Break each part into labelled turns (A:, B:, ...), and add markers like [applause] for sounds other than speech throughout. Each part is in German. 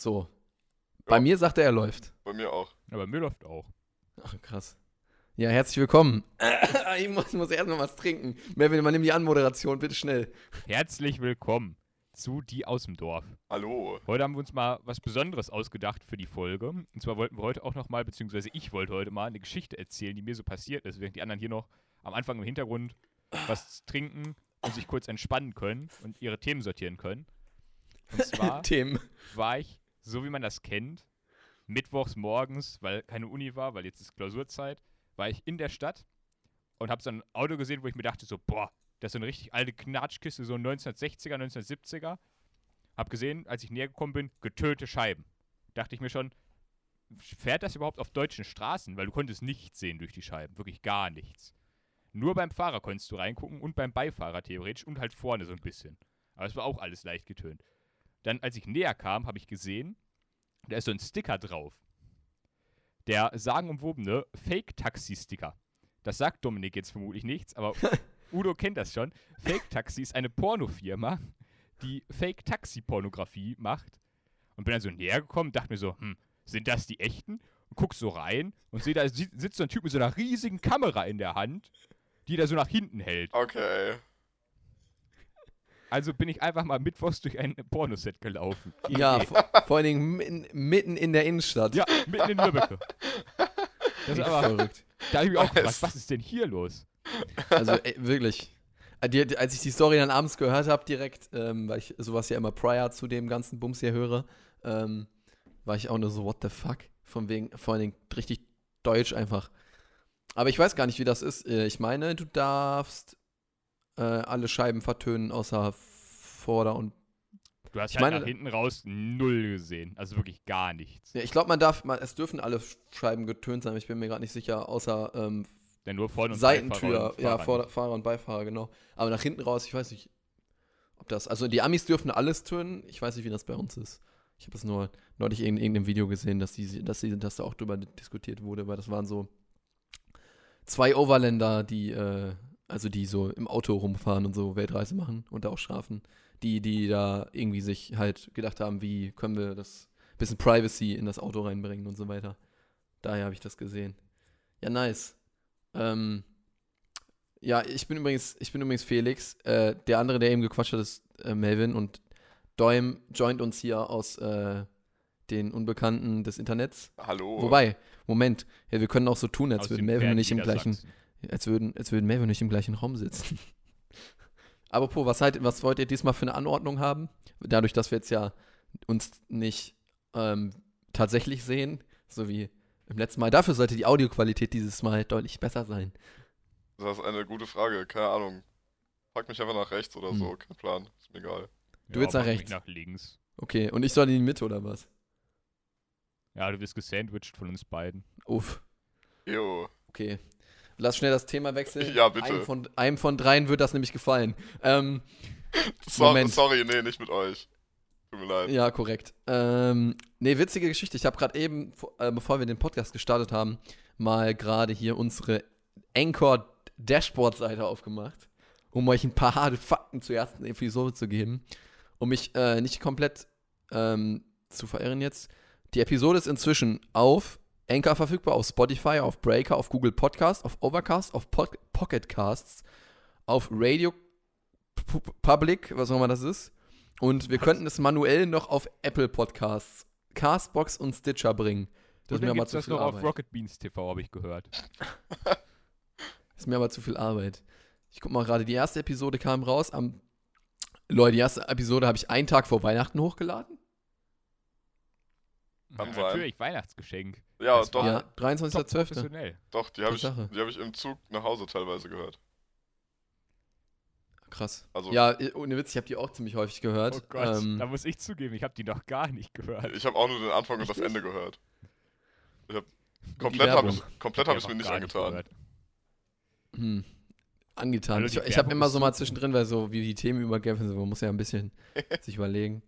A: So. Bei
B: Ja.
A: mir sagt er, er läuft.
B: Bei mir auch.
C: Ja, bei mir läuft auch.
A: Ach, krass. Ja, herzlich willkommen. [coughs] ich muss, muss erst mal was trinken. Melvin, übernimm die Anmoderation, bitte schnell.
C: Herzlich willkommen zu Die aus dem Dorf.
B: Hallo.
C: Heute haben wir uns mal was Besonderes ausgedacht für die Folge. Und zwar wollten wir heute auch noch mal, beziehungsweise ich wollte heute mal eine Geschichte erzählen, die mir so passiert ist, während die anderen hier noch am Anfang im Hintergrund was trinken und sich kurz entspannen können und ihre Themen sortieren können. Und [laughs] zwar
A: Themen.
C: war ich, so wie man das kennt, mittwochs morgens, weil keine Uni war, weil jetzt ist Klausurzeit, war ich in der Stadt und habe so ein Auto gesehen, wo ich mir dachte so, boah, das ist so eine richtig alte Knatschkiste, so ein 1960er, 1970er. Hab gesehen, als ich näher gekommen bin, getönte Scheiben. Dachte ich mir schon, fährt das überhaupt auf deutschen Straßen? Weil du konntest nichts sehen durch die Scheiben, wirklich gar nichts. Nur beim Fahrer konntest du reingucken und beim Beifahrer theoretisch und halt vorne so ein bisschen. Aber es war auch alles leicht getönt. Dann, als ich näher kam, habe ich gesehen, da ist so ein Sticker drauf. Der sagenumwobene Fake-Taxi-Sticker. Das sagt Dominik jetzt vermutlich nichts, aber [laughs] Udo kennt das schon. Fake-Taxi ist eine Pornofirma, die Fake-Taxi-Pornografie macht. Und bin dann so näher gekommen, dachte mir so, hm, sind das die echten? Und guck so rein und sehe, da si- sitzt so ein Typ mit so einer riesigen Kamera in der Hand, die da so nach hinten hält.
B: Okay.
C: Also bin ich einfach mal mittwochs durch ein Pornoset gelaufen.
A: Ja,
C: GG.
A: vor, vor allen Dingen mitten, mitten in der Innenstadt.
C: Ja, mitten in Lübbecke. Das ist aber,
A: verrückt.
C: da habe ich mich auch gefragt, was ist denn hier los?
A: Also ey, wirklich. Äh, als ich die Story dann abends gehört habe, direkt, ähm, weil ich sowas ja immer prior zu dem ganzen Bums hier höre, ähm, war ich auch nur so, what the fuck? Von wegen, vor allen Dingen richtig deutsch einfach. Aber ich weiß gar nicht, wie das ist. Äh, Ich meine, du darfst äh, alle Scheiben vertönen, außer Vorder- und.
C: Du hast
A: Ich
C: halt
A: meine-
C: nach hinten raus null gesehen. Also wirklich gar nichts.
A: Ja, ich glaube, man darf, man, es dürfen alle Scheiben getönt sein, aber ich bin mir gerade nicht sicher, außer ähm,
C: Denn nur vorne und
A: Seitentür,
C: und
A: ja,
C: Fahrer
A: Vor
C: nicht.
A: Fahrer und Beifahrer, genau. Aber nach hinten raus, ich weiß nicht, ob das. Also die Amis dürfen alles tönen. Ich weiß nicht, wie das bei uns ist. Ich habe es nur neulich in irgendeinem Video gesehen, dass die, dass die, dass da auch drüber diskutiert wurde, weil das waren so zwei Overländer, die, äh, also die so im Auto rumfahren und so Weltreise machen und da auch strafen. Die, die da irgendwie sich halt gedacht haben, wie können wir das bisschen Privacy in das Auto reinbringen und so weiter. Daher habe ich das gesehen. Ja, nice. Ähm, ja, ich bin übrigens, ich bin übrigens Felix. Äh, der andere, der eben gequatscht hat, ist äh, Melvin und Doim joint uns hier aus äh, den Unbekannten des Internets.
B: Hallo.
A: Wobei, Moment, ja, wir können auch so tun, als würden Melvin und ich im gleichen,
C: Niedersachsen.
A: Als würden, als würden Melvin und ich im gleichen Raum sitzen. [laughs] Apropos, was, halt, was wollt ihr diesmal für eine Anordnung haben? Dadurch, dass wir jetzt ja uns nicht ähm, tatsächlich sehen, so wie im letzten Mal. Dafür sollte die Audioqualität dieses Mal deutlich besser sein.
B: Das ist eine gute Frage. Keine Ahnung. Pack mich einfach nach rechts oder so.
A: Hm.
B: Kein Plan. Ist mir egal.
A: Du willst nach rechts.
C: nach links.
A: Okay, und ich soll in die Mitte oder was?
C: Ja, du wirst gesandwiched von uns beiden.
A: Uff,
B: Jo.
A: okay. Lass schnell das Thema wechseln.
B: Ja, bitte.
A: Einem von, einem von dreien wird das nämlich gefallen. Ähm, [laughs]
B: So,
A: Moment.
B: sorry, nee, nicht mit euch. Tut mir leid.
A: Ja, korrekt. Ähm, nee, witzige Geschichte. Ich habe gerade eben, äh, bevor wir den Podcast gestartet haben, mal gerade hier unsere Anchor Dashboard-Seite aufgemacht, um euch ein paar harte Fakten zur ersten Episode zu geben. Um mich äh, nicht komplett ähm, zu verirren jetzt. Die Episode ist inzwischen auf Anchor verfügbar, auf Spotify, auf Breaker, auf Google Podcast, auf Overcast, auf Pod Pocket Casts, auf Radio Pu- Public, was auch immer das ist. Und wir könnten es manuell noch auf Apple Podcasts, Castbox und Stitcher bringen. Das ist mir aber zu
C: das
A: viel
C: noch auf
A: Arbeit.
C: Rocket Beans TV, habe ich gehört. [laughs]
A: Ist mir aber zu viel Arbeit. Ich guck mal gerade, die erste Episode kam raus am. Leute, die erste Episode habe ich einen Tag vor Weihnachten hochgeladen.
C: Ja. Natürlich, Weihnachtsgeschenk.
B: Ja,
C: Das
B: doch,
A: Ja,
C: Top
A: 23.12.
C: professionell.
B: doch, die habe ich, die hab ich im Zug nach Hause teilweise gehört.
A: Krass.
B: Also-
A: ja, ohne Witz, ich habe die auch ziemlich häufig gehört.
C: Oh Gott,
A: ähm,
C: da muss ich zugeben, ich habe die noch gar nicht gehört.
B: Ich habe auch nur den Anfang und das Ende gehört. Ich hab, komplett habe ich, komplett hab mir nicht angetan.
C: gehört.
A: hm, angetan.
C: Hallo,
A: ich ich habe immer so mal zwischendrin, weil so wie die Themen übergreifen sind, man muss ja ein bisschen [laughs] sich überlegen.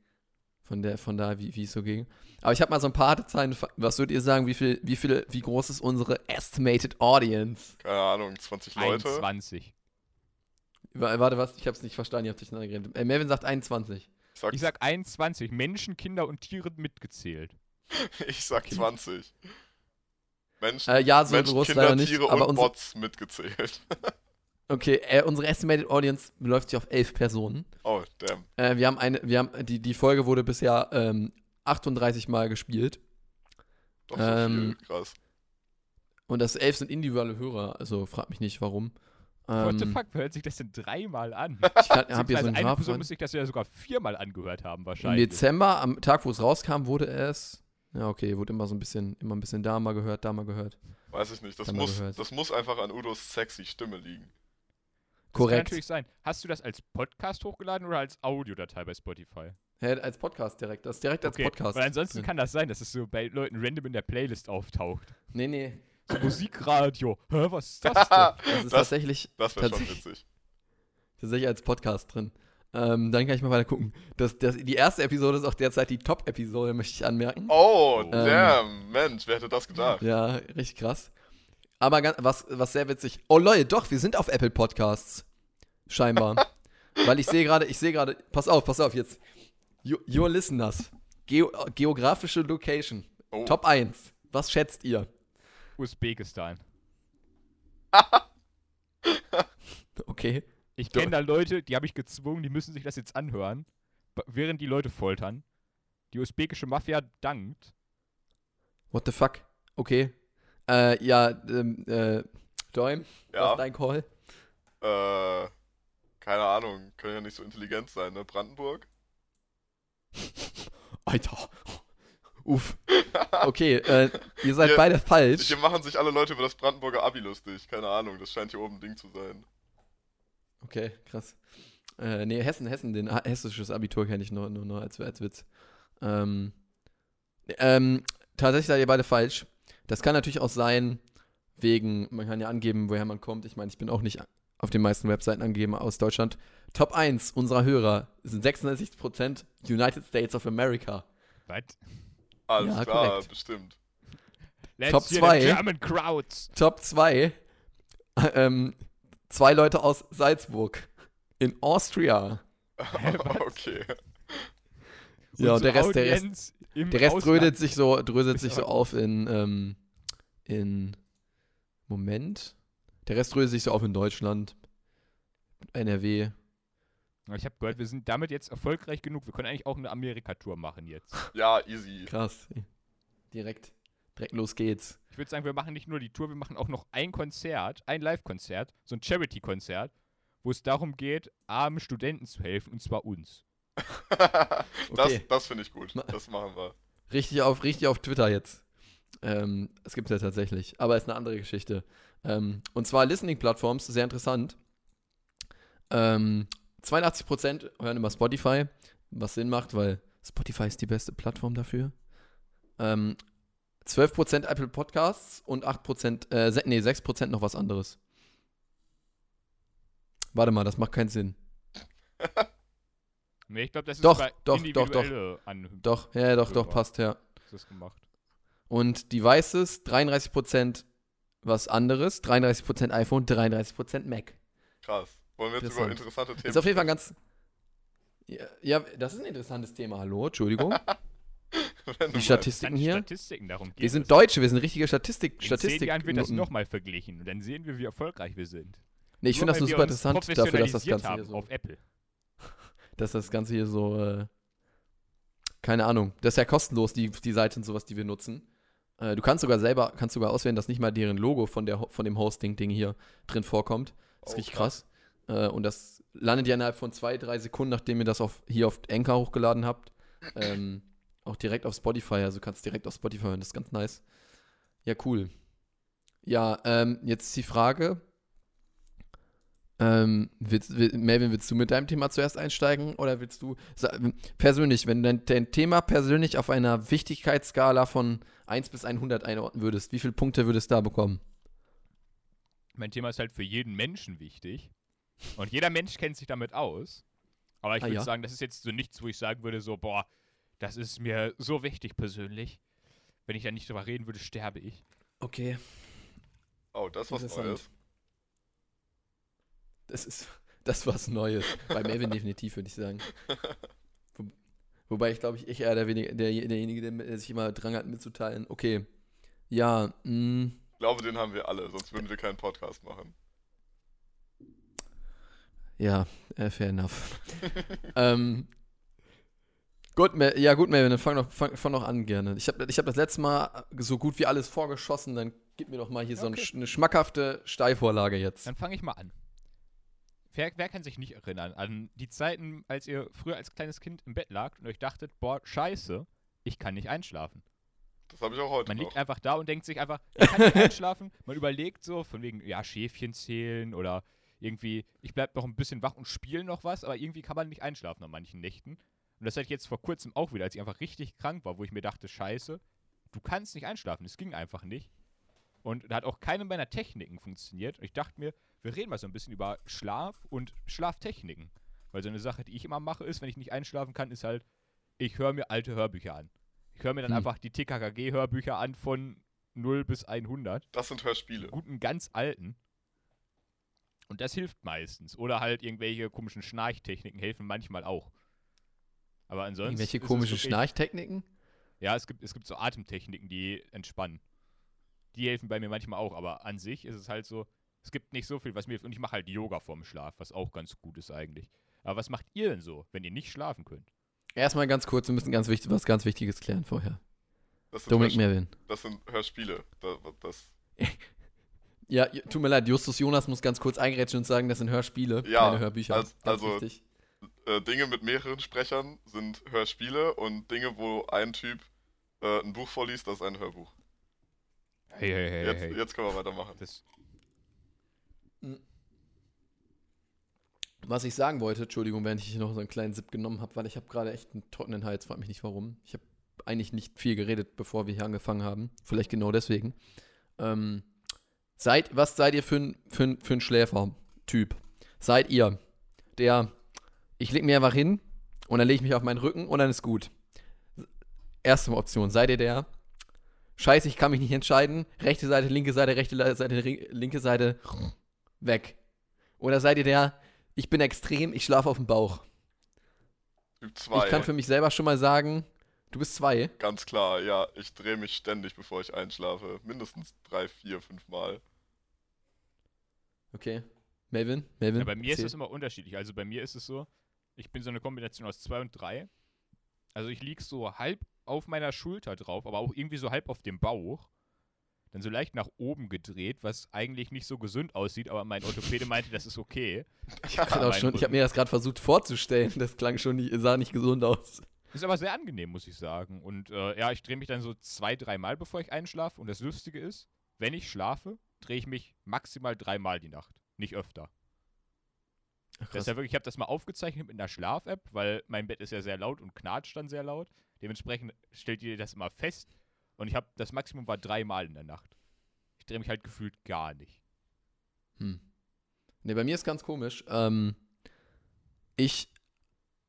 A: Von der, von da, wie wie es so ging. Aber ich habe mal so ein paar harte Zahlen. Was würdet ihr sagen, wie viel, wie viel, wie groß ist unsere estimated audience?
B: Keine Ahnung, 20 Leute.
C: 21.
A: Wa- Warte, was? Ich habe es nicht verstanden, ihr habt durcheinander geredet. Äh, Melvin sagt 21.
B: Ich sag,
C: Ich sag 21. Menschen, Kinder und Tiere mitgezählt. [laughs]
B: ich sag 20. Menschen,
A: Äh, ja, so
B: Menschen
A: groß
B: Kinder,
A: leider nicht,
B: Tiere
A: aber
B: und Bots mitgezählt. [laughs]
A: Okay, äh, unsere Estimated Audience beläuft sich auf elf Personen.
B: Oh, damn.
A: Äh, wir haben eine, wir haben, die, die Folge wurde bisher ähm, 38 Mal gespielt.
B: Doch so
A: Ähm,
B: viel. Krass.
A: Und das elf sind individuelle Hörer, also frag mich nicht warum.
C: What the
A: Ähm,
C: fuck, wer hört sich das denn dreimal an? [laughs]
A: Ich kann, hab hier so einen
C: eine. Person muss sich das ja sogar viermal angehört haben,
A: Im
C: wahrscheinlich.
A: Dezember, am Tag, wo es rauskam, wurde es. Ja, okay, wurde immer so ein bisschen, immer ein bisschen da mal gehört, da mal gehört.
B: Weiß ich nicht. Das muss,
A: gehört.
B: das muss einfach an Udos sexy Stimme liegen.
C: Das kann
A: Korrekt.
C: natürlich sein. Hast du das als Podcast hochgeladen oder als Audiodatei bei Spotify?
A: Ja, als Podcast direkt. Das ist direkt als
C: Okay,
A: Podcast.
C: weil ansonsten
A: drin.
C: kann das sein, dass es so bei Leuten random in der Playlist auftaucht.
A: Nee, nee.
C: So Musikradio. Hä, was ist das denn? [laughs]
A: Das ist
B: Das-
A: tatsächlich,
B: Das wäre schon witzig.
A: tatsächlich als Podcast drin. Ähm, dann kann ich mal weiter gucken. Das, das, die erste Episode ist auch derzeit die Top-Episode, möchte ich anmerken.
B: Oh,
C: Oh.
B: damn. Mensch, wer hätte das gedacht?
A: Ja, richtig krass. Aber ganz, was, was sehr witzig. Oh Leute, doch, wir sind auf Apple Podcasts. Scheinbar. [laughs] Weil ich sehe gerade, ich sehe gerade, pass auf, pass auf jetzt. You, your listeners. Geo, geografische Location.
B: Oh.
A: Top 1. Was schätzt ihr?
C: Usbekistan. [laughs]
A: Okay.
C: Ich kenne da Leute, die habe ich gezwungen, die müssen sich das jetzt anhören, während die Leute foltern. Die usbekische Mafia dankt.
A: What the fuck? Okay. Äh, ja, ähm, äh, Däum, was
B: Ja,
A: ist dein Call?
B: äh, keine Ahnung. Können ja nicht so intelligent sein, ne? Brandenburg? [laughs]
A: Alter. Uff. [laughs] Okay, äh, ihr seid
B: Hier-
A: beide falsch.
B: Hier machen sich alle Leute über das Brandenburger Abi lustig. Keine Ahnung, das scheint hier oben ein Ding zu sein.
A: Okay, krass. Äh, nee, Hessen, Hessen, den hessisches Abitur kenne ich nur, nur, nur als, als Witz. Ähm, ähm, tatsächlich seid ihr beide falsch. Das kann natürlich auch sein, wegen, man kann ja angeben, woher man kommt. Ich meine, ich bin auch nicht auf den meisten Webseiten angegeben aus Deutschland. Top 1 unserer Hörer sind 66% United States of America.
C: Was?
B: Alles
A: Ja,
B: klar,
A: korrekt.
B: bestimmt.
C: Let's
A: Top
C: hear the
A: zwei.
C: German Crowds.
A: Top 2, ähm, zwei Leute aus Salzburg in Austria. [laughs]
B: okay.
A: Ja, und der Rest, der Rest,
C: im
A: Der Rest
C: Ausland.
A: drödelt sich so, dröselt sich so auf in, ähm, in, Moment. Der Rest dröselt sich so auf in Deutschland, NRW.
C: Ich habe gehört, wir sind damit jetzt erfolgreich genug. Wir können eigentlich auch eine Amerika-Tour machen jetzt.
B: Ja, easy.
A: Krass. Direkt, direkt los geht's.
C: Ich würde sagen, wir machen nicht nur die Tour, wir machen auch noch ein Konzert, ein Live-Konzert, so ein Charity-Konzert, wo es darum geht, armen Studenten zu helfen, und zwar uns. [laughs]
B: das
A: Okay.
B: das finde ich gut. Das machen wir.
A: Richtig auf, richtig auf Twitter jetzt. Ähm, das gibt's ja tatsächlich, aber ist eine andere Geschichte. Ähm, und zwar Listening-Plattforms, sehr interessant. Ähm, 82% hören immer Spotify, was Sinn macht, weil Spotify ist die beste Plattform dafür. Ähm, 12% Apple Podcasts und 8%, äh, nee, 6% noch was anderes. Warte mal, das macht keinen Sinn. [laughs]
C: Nee, ich glaube, das ist
A: Doch,
C: bei
A: doch, doch, doch.
C: An
A: Doch, ja, doch, doch, passt, ja.
C: ist das gemacht.
A: Und Devices, 33% was anderes, 33% iPhone, 33% Mac.
B: Krass. Wollen wir jetzt über
A: Interessant.
B: interessante Themen
A: Ist auf jeden Fall ganz. Ja, ja, das ist ein interessantes Thema. Hallo, Entschuldigung. [laughs] Die. Statistiken hier.
C: Statistiken, darum geht
A: Wir sind. Deutsche, wir sind richtige Statistik.
C: In zehn
A: Statistik
C: Jahren wird das nochmal verglichen und dann sehen wir, wie erfolgreich wir sind.
A: Nee, ich finde das nur super interessant dafür, dass das Ganze hier
C: haben
A: so.
C: auf Apple.
A: Dass das Ganze hier so. Äh, keine Ahnung. Das ist ja kostenlos, die, die Seite und sowas, die wir nutzen. Äh, du kannst sogar selber, kannst sogar auswählen, dass nicht mal deren Logo von, der, von dem Hosting-Ding hier drin vorkommt. Das ist
B: Oh,
A: richtig
B: krass.
A: krass. Äh, und das landet ja innerhalb von zwei, drei Sekunden, nachdem ihr das auf, hier auf Anchor hochgeladen habt. Ähm, auch direkt auf Spotify. Also du kannst direkt auf Spotify hören. Das ist ganz nice. Ja, cool. Ja, ähm, jetzt ist die Frage. Ähm, willst, will, Melvin, willst du mit deinem Thema zuerst einsteigen? Oder willst du persönlich, wenn du dein, dein Thema persönlich auf einer Wichtigkeitsskala von 1 bis 100 einordnen würdest, wie viele Punkte würdest du da bekommen?
C: Mein Thema ist halt für jeden Menschen wichtig. Und jeder Mensch kennt sich damit aus. Aber ich
A: Ah,
C: würde
A: ja.
C: sagen, das ist jetzt so nichts, wo ich sagen würde, so, boah, das ist mir so wichtig persönlich. Wenn ich da nicht drüber reden würde, sterbe ich.
A: Okay.
B: Oh, das ist was
A: Interessant.
B: Neues.
A: Das ist das was Neues. Bei Melvin [laughs] definitiv, würde ich sagen. Wo- Wobei ich glaube, ich, ich eher der, der, derjenige, der, sich immer drang hat mitzuteilen, okay, ja, mh,
B: Ich glaube, den haben wir alle, sonst würden wir keinen Podcast machen.
A: ja, äh, fair enough. [laughs] ähm, gut, ja gut, Melvin, dann fang noch, fang, fang noch an gerne. Ich habe ich hab das letzte Mal so gut wie alles vorgeschossen, dann gib mir doch mal hier so ein,
C: Okay.
A: sch- eine schmackhafte Steilvorlage jetzt.
C: Dann fange ich mal an. Wer, wer kann sich nicht erinnern an die Zeiten, als ihr früher als kleines Kind im Bett lagt und euch dachtet, boah, scheiße, ich kann nicht einschlafen.
B: Das habe ich auch heute
C: Man
B: noch.
C: liegt einfach da und denkt sich einfach, ich kann nicht einschlafen. [laughs] Man überlegt so, von wegen, ja, Schäfchen zählen oder irgendwie, ich bleib noch ein bisschen wach und spiele noch was, aber irgendwie kann man nicht einschlafen an manchen Nächten. Und das hatte ich jetzt vor kurzem auch wieder, als ich einfach richtig krank war, wo ich mir dachte, scheiße, du kannst nicht einschlafen, es ging einfach nicht. Und da hat auch keine meiner Techniken funktioniert. Und ich dachte mir, wir reden mal so ein bisschen über Schlaf und Schlaftechniken. Weil so eine Sache, die ich immer mache, ist, wenn ich nicht einschlafen kann, ist halt, ich höre mir alte Hörbücher an. Ich höre mir dann
A: Hm.
C: einfach die TKKG-Hörbücher an von 0 bis 100.
B: Das sind Hörspiele.
C: Guten, ganz alten. Und das hilft meistens. Oder halt irgendwelche komischen Schnarchtechniken helfen manchmal auch. Aber ansonsten.
A: Irgendwelche
C: ist es
A: komische
C: wirklich-
A: Schnarchtechniken?
C: Ja, es gibt, es gibt so Atemtechniken, die entspannen. Die helfen bei mir manchmal auch, aber an sich ist es halt so, es gibt nicht so viel, was mir hilft. Und ich mache halt Yoga vorm Schlaf, was auch ganz gut ist eigentlich. Aber was macht ihr denn so, wenn ihr nicht schlafen könnt?
A: Erstmal ganz kurz, wir müssen ganz wichtig, was ganz Wichtiges klären vorher.
B: Das sind,
A: Dominik Merwin.
B: das sind Hörspiele. Das, das, [laughs]
A: Ja, tut mir leid, Justus Jonas muss ganz kurz eingrätschen und sagen, das sind Hörspiele,
B: Ja,
A: keine Hörbücher.
B: als- also- äh, Dinge mit mehreren Sprechern sind Hörspiele und Dinge, wo ein Typ äh, ein Buch vorliest, das ist ein Hörbuch.
C: Hey, hey, hey,
B: Jetzt,
C: hey.
B: jetzt können wir weitermachen.
C: Das,
A: Was ich sagen wollte, Entschuldigung, während ich hier noch so einen kleinen Sip genommen habe, weil ich habe gerade echt einen trockenen Hals, frag mich nicht warum. Ich habe eigentlich nicht viel geredet, bevor wir hier angefangen haben. Vielleicht genau deswegen. Ähm, seid, was seid ihr für ein, für ein, für ein Schläfer-Typ? Seid ihr der, ich leg mir einfach hin und dann lege ich mich auf meinen Rücken und dann ist gut. Erste Option, seid ihr der, scheiße, ich kann mich nicht entscheiden, rechte Seite, linke Seite, rechte Seite, linke Seite, weg. Oder seid ihr der, ich bin extrem, ich schlafe auf dem Bauch.
B: Typ 2.
A: Ich kann für mich selber schon mal sagen, du bist zwei.
B: Ganz klar, ja. Ich drehe mich ständig, bevor ich einschlafe. Mindestens drei, vier, fünf Mal.
A: Okay. Melvin? Melvin?
C: ja, bei mir ist
A: erzähl.
C: es immer unterschiedlich. Also bei mir ist es so, ich bin so eine Kombination aus zwei und drei. Also ich lieg so halb auf meiner Schulter drauf, aber auch irgendwie so halb auf dem Bauch. Dann so leicht nach oben gedreht, was eigentlich nicht so gesund aussieht, aber mein Orthopäde meinte, das ist okay.
A: Ich habe habe mir das gerade versucht vorzustellen. Das klang schon, nicht, sah nicht gesund aus.
C: Ist aber sehr angenehm, muss ich sagen. Und äh, ja, ich drehe mich dann so zwei, dreimal, bevor ich einschlafe. Und das Lustige ist, wenn ich schlafe, drehe ich mich maximal dreimal die Nacht. Nicht öfter.
A: Ach,
C: Das ist ja wirklich, ich habe das mal aufgezeichnet mit einer Schlaf-App, weil mein Bett ist ja sehr laut und knatscht dann sehr laut. Dementsprechend stellt ihr das immer fest. Und ich habe, das Maximum war dreimal in der Nacht. Ich drehe mich halt gefühlt gar nicht.
A: Hm. Ne, bei mir ist ganz komisch. Ähm, ich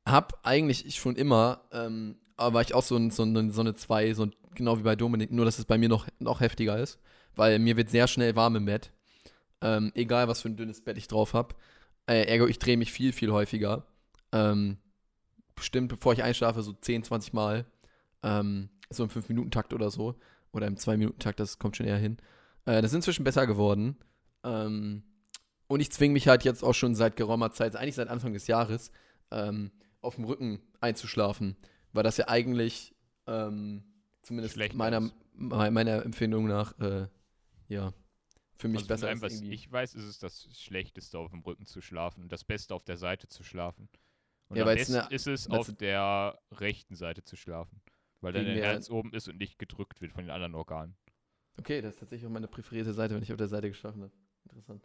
A: habe eigentlich schon immer, ähm, aber war ich auch so, ein, so, eine, so eine 2, so ein, genau wie bei Dominik, nur dass es bei mir noch, noch heftiger ist, weil mir wird sehr schnell warm im Bett. Ähm, egal, was für ein dünnes Bett ich drauf habe. Äh, ergo, ich drehe mich viel, viel häufiger. Ähm, bestimmt, bevor ich einschlafe, so 10, 20 Mal. Ähm, so im 5-Minuten-Takt oder so. Oder im 2-Minuten-Takt, das kommt schon eher hin. Äh, das ist inzwischen besser geworden. Ähm, und ich zwinge mich halt jetzt auch schon seit geraumer Zeit, eigentlich seit Anfang des Jahres, ähm, auf dem Rücken einzuschlafen. Weil das ja eigentlich, ähm, zumindest meiner, meiner Empfindung nach, äh, ja, für mich
C: Also
A: besser
C: allem,
A: ist.
C: was ich weiß, ist es das Schlechteste, auf dem Rücken zu schlafen und das Beste auf der Seite zu schlafen. Und
A: Ja,
C: am besten
A: eine-
C: ist es, auf der rechten Seite zu schlafen. Weil dann der Herz oben ist und nicht gedrückt wird von den anderen Organen.
A: Okay, das ist tatsächlich auch meine präferierte Seite, wenn ich auf der Seite geschlafen habe. Interessant.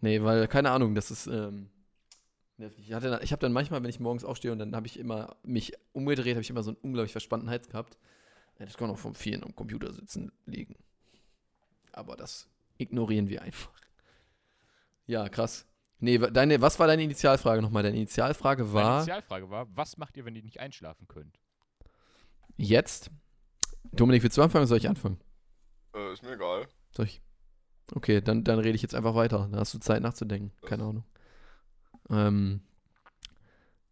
A: Nee, weil, keine Ahnung, das ist ähm, nervig. Ich, hatte, ich habe dann manchmal, wenn ich morgens aufstehe und dann habe ich immer mich umgedreht, habe ich immer so einen unglaublich verspannten Hals gehabt. Ja, Das kann auch vom vielen am Computer sitzen liegen. Aber das ignorieren wir einfach. Ja, krass. Nee, deine, was war deine Initialfrage nochmal? Deine Initialfrage
C: Meine
A: war
C: Initialfrage war, was macht ihr, wenn ihr nicht einschlafen könnt?
A: jetzt. Dominik, willst du anfangen oder soll ich anfangen?
B: Äh, ist mir egal.
A: Soll ich? Okay, dann, dann rede ich jetzt einfach weiter. Dann hast du Zeit nachzudenken. Keine Ahnung. Ähm,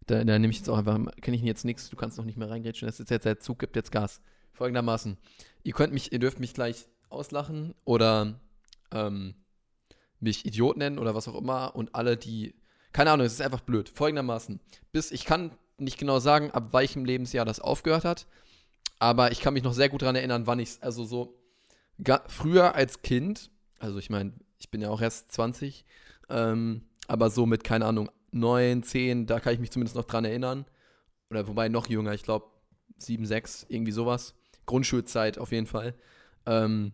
A: Da, da nehme ich jetzt auch einfach, kenne ich jetzt nichts, du kannst noch nicht mehr reingrätschen, das ist jetzt der Zug, gibt jetzt Gas. Folgendermaßen, ihr könnt mich, ihr dürft mich gleich auslachen oder ähm, mich Idiot nennen oder was auch immer und alle, die, keine Ahnung, es ist einfach blöd. Folgendermaßen, bis, ich kann nicht genau sagen, ab welchem Lebensjahr das aufgehört hat, aber ich kann mich noch sehr gut daran erinnern, wann ich es, also so, früher als Kind, also ich meine, ich bin ja auch erst 20, ähm, aber so mit, keine Ahnung, 9, 10, da kann ich mich zumindest noch dran erinnern. Oder wobei noch jünger, ich glaube 7, 6, irgendwie sowas. Grundschulzeit auf jeden Fall. Ähm,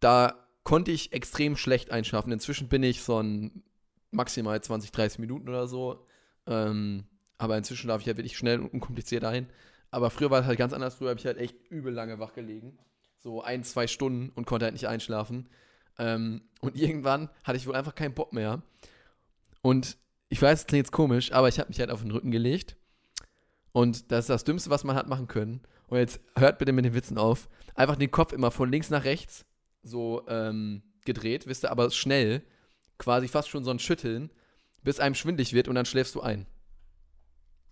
A: da konnte ich extrem schlecht einschlafen. Inzwischen bin ich so ein maximal 20, 30 Minuten oder so. Ähm, aber inzwischen darf ich ja wirklich schnell und unkompliziert ein. Aber früher war es halt ganz anders. Früher habe ich halt echt übel lange wach gelegen. So ein, zwei Stunden und konnte halt nicht einschlafen. Ähm, und [laughs] irgendwann hatte ich wohl einfach keinen Bock mehr. Und ich weiß, es klingt jetzt komisch, aber ich habe mich halt auf den Rücken gelegt. Und das ist das Dümmste, was man hat machen können. Und jetzt hört bitte mit den Witzen auf. Einfach den Kopf immer von links nach rechts so ähm, gedreht, wisst ihr, aber schnell. Quasi fast schon so ein Schütteln, bis einem schwindlig wird und dann schläfst du ein.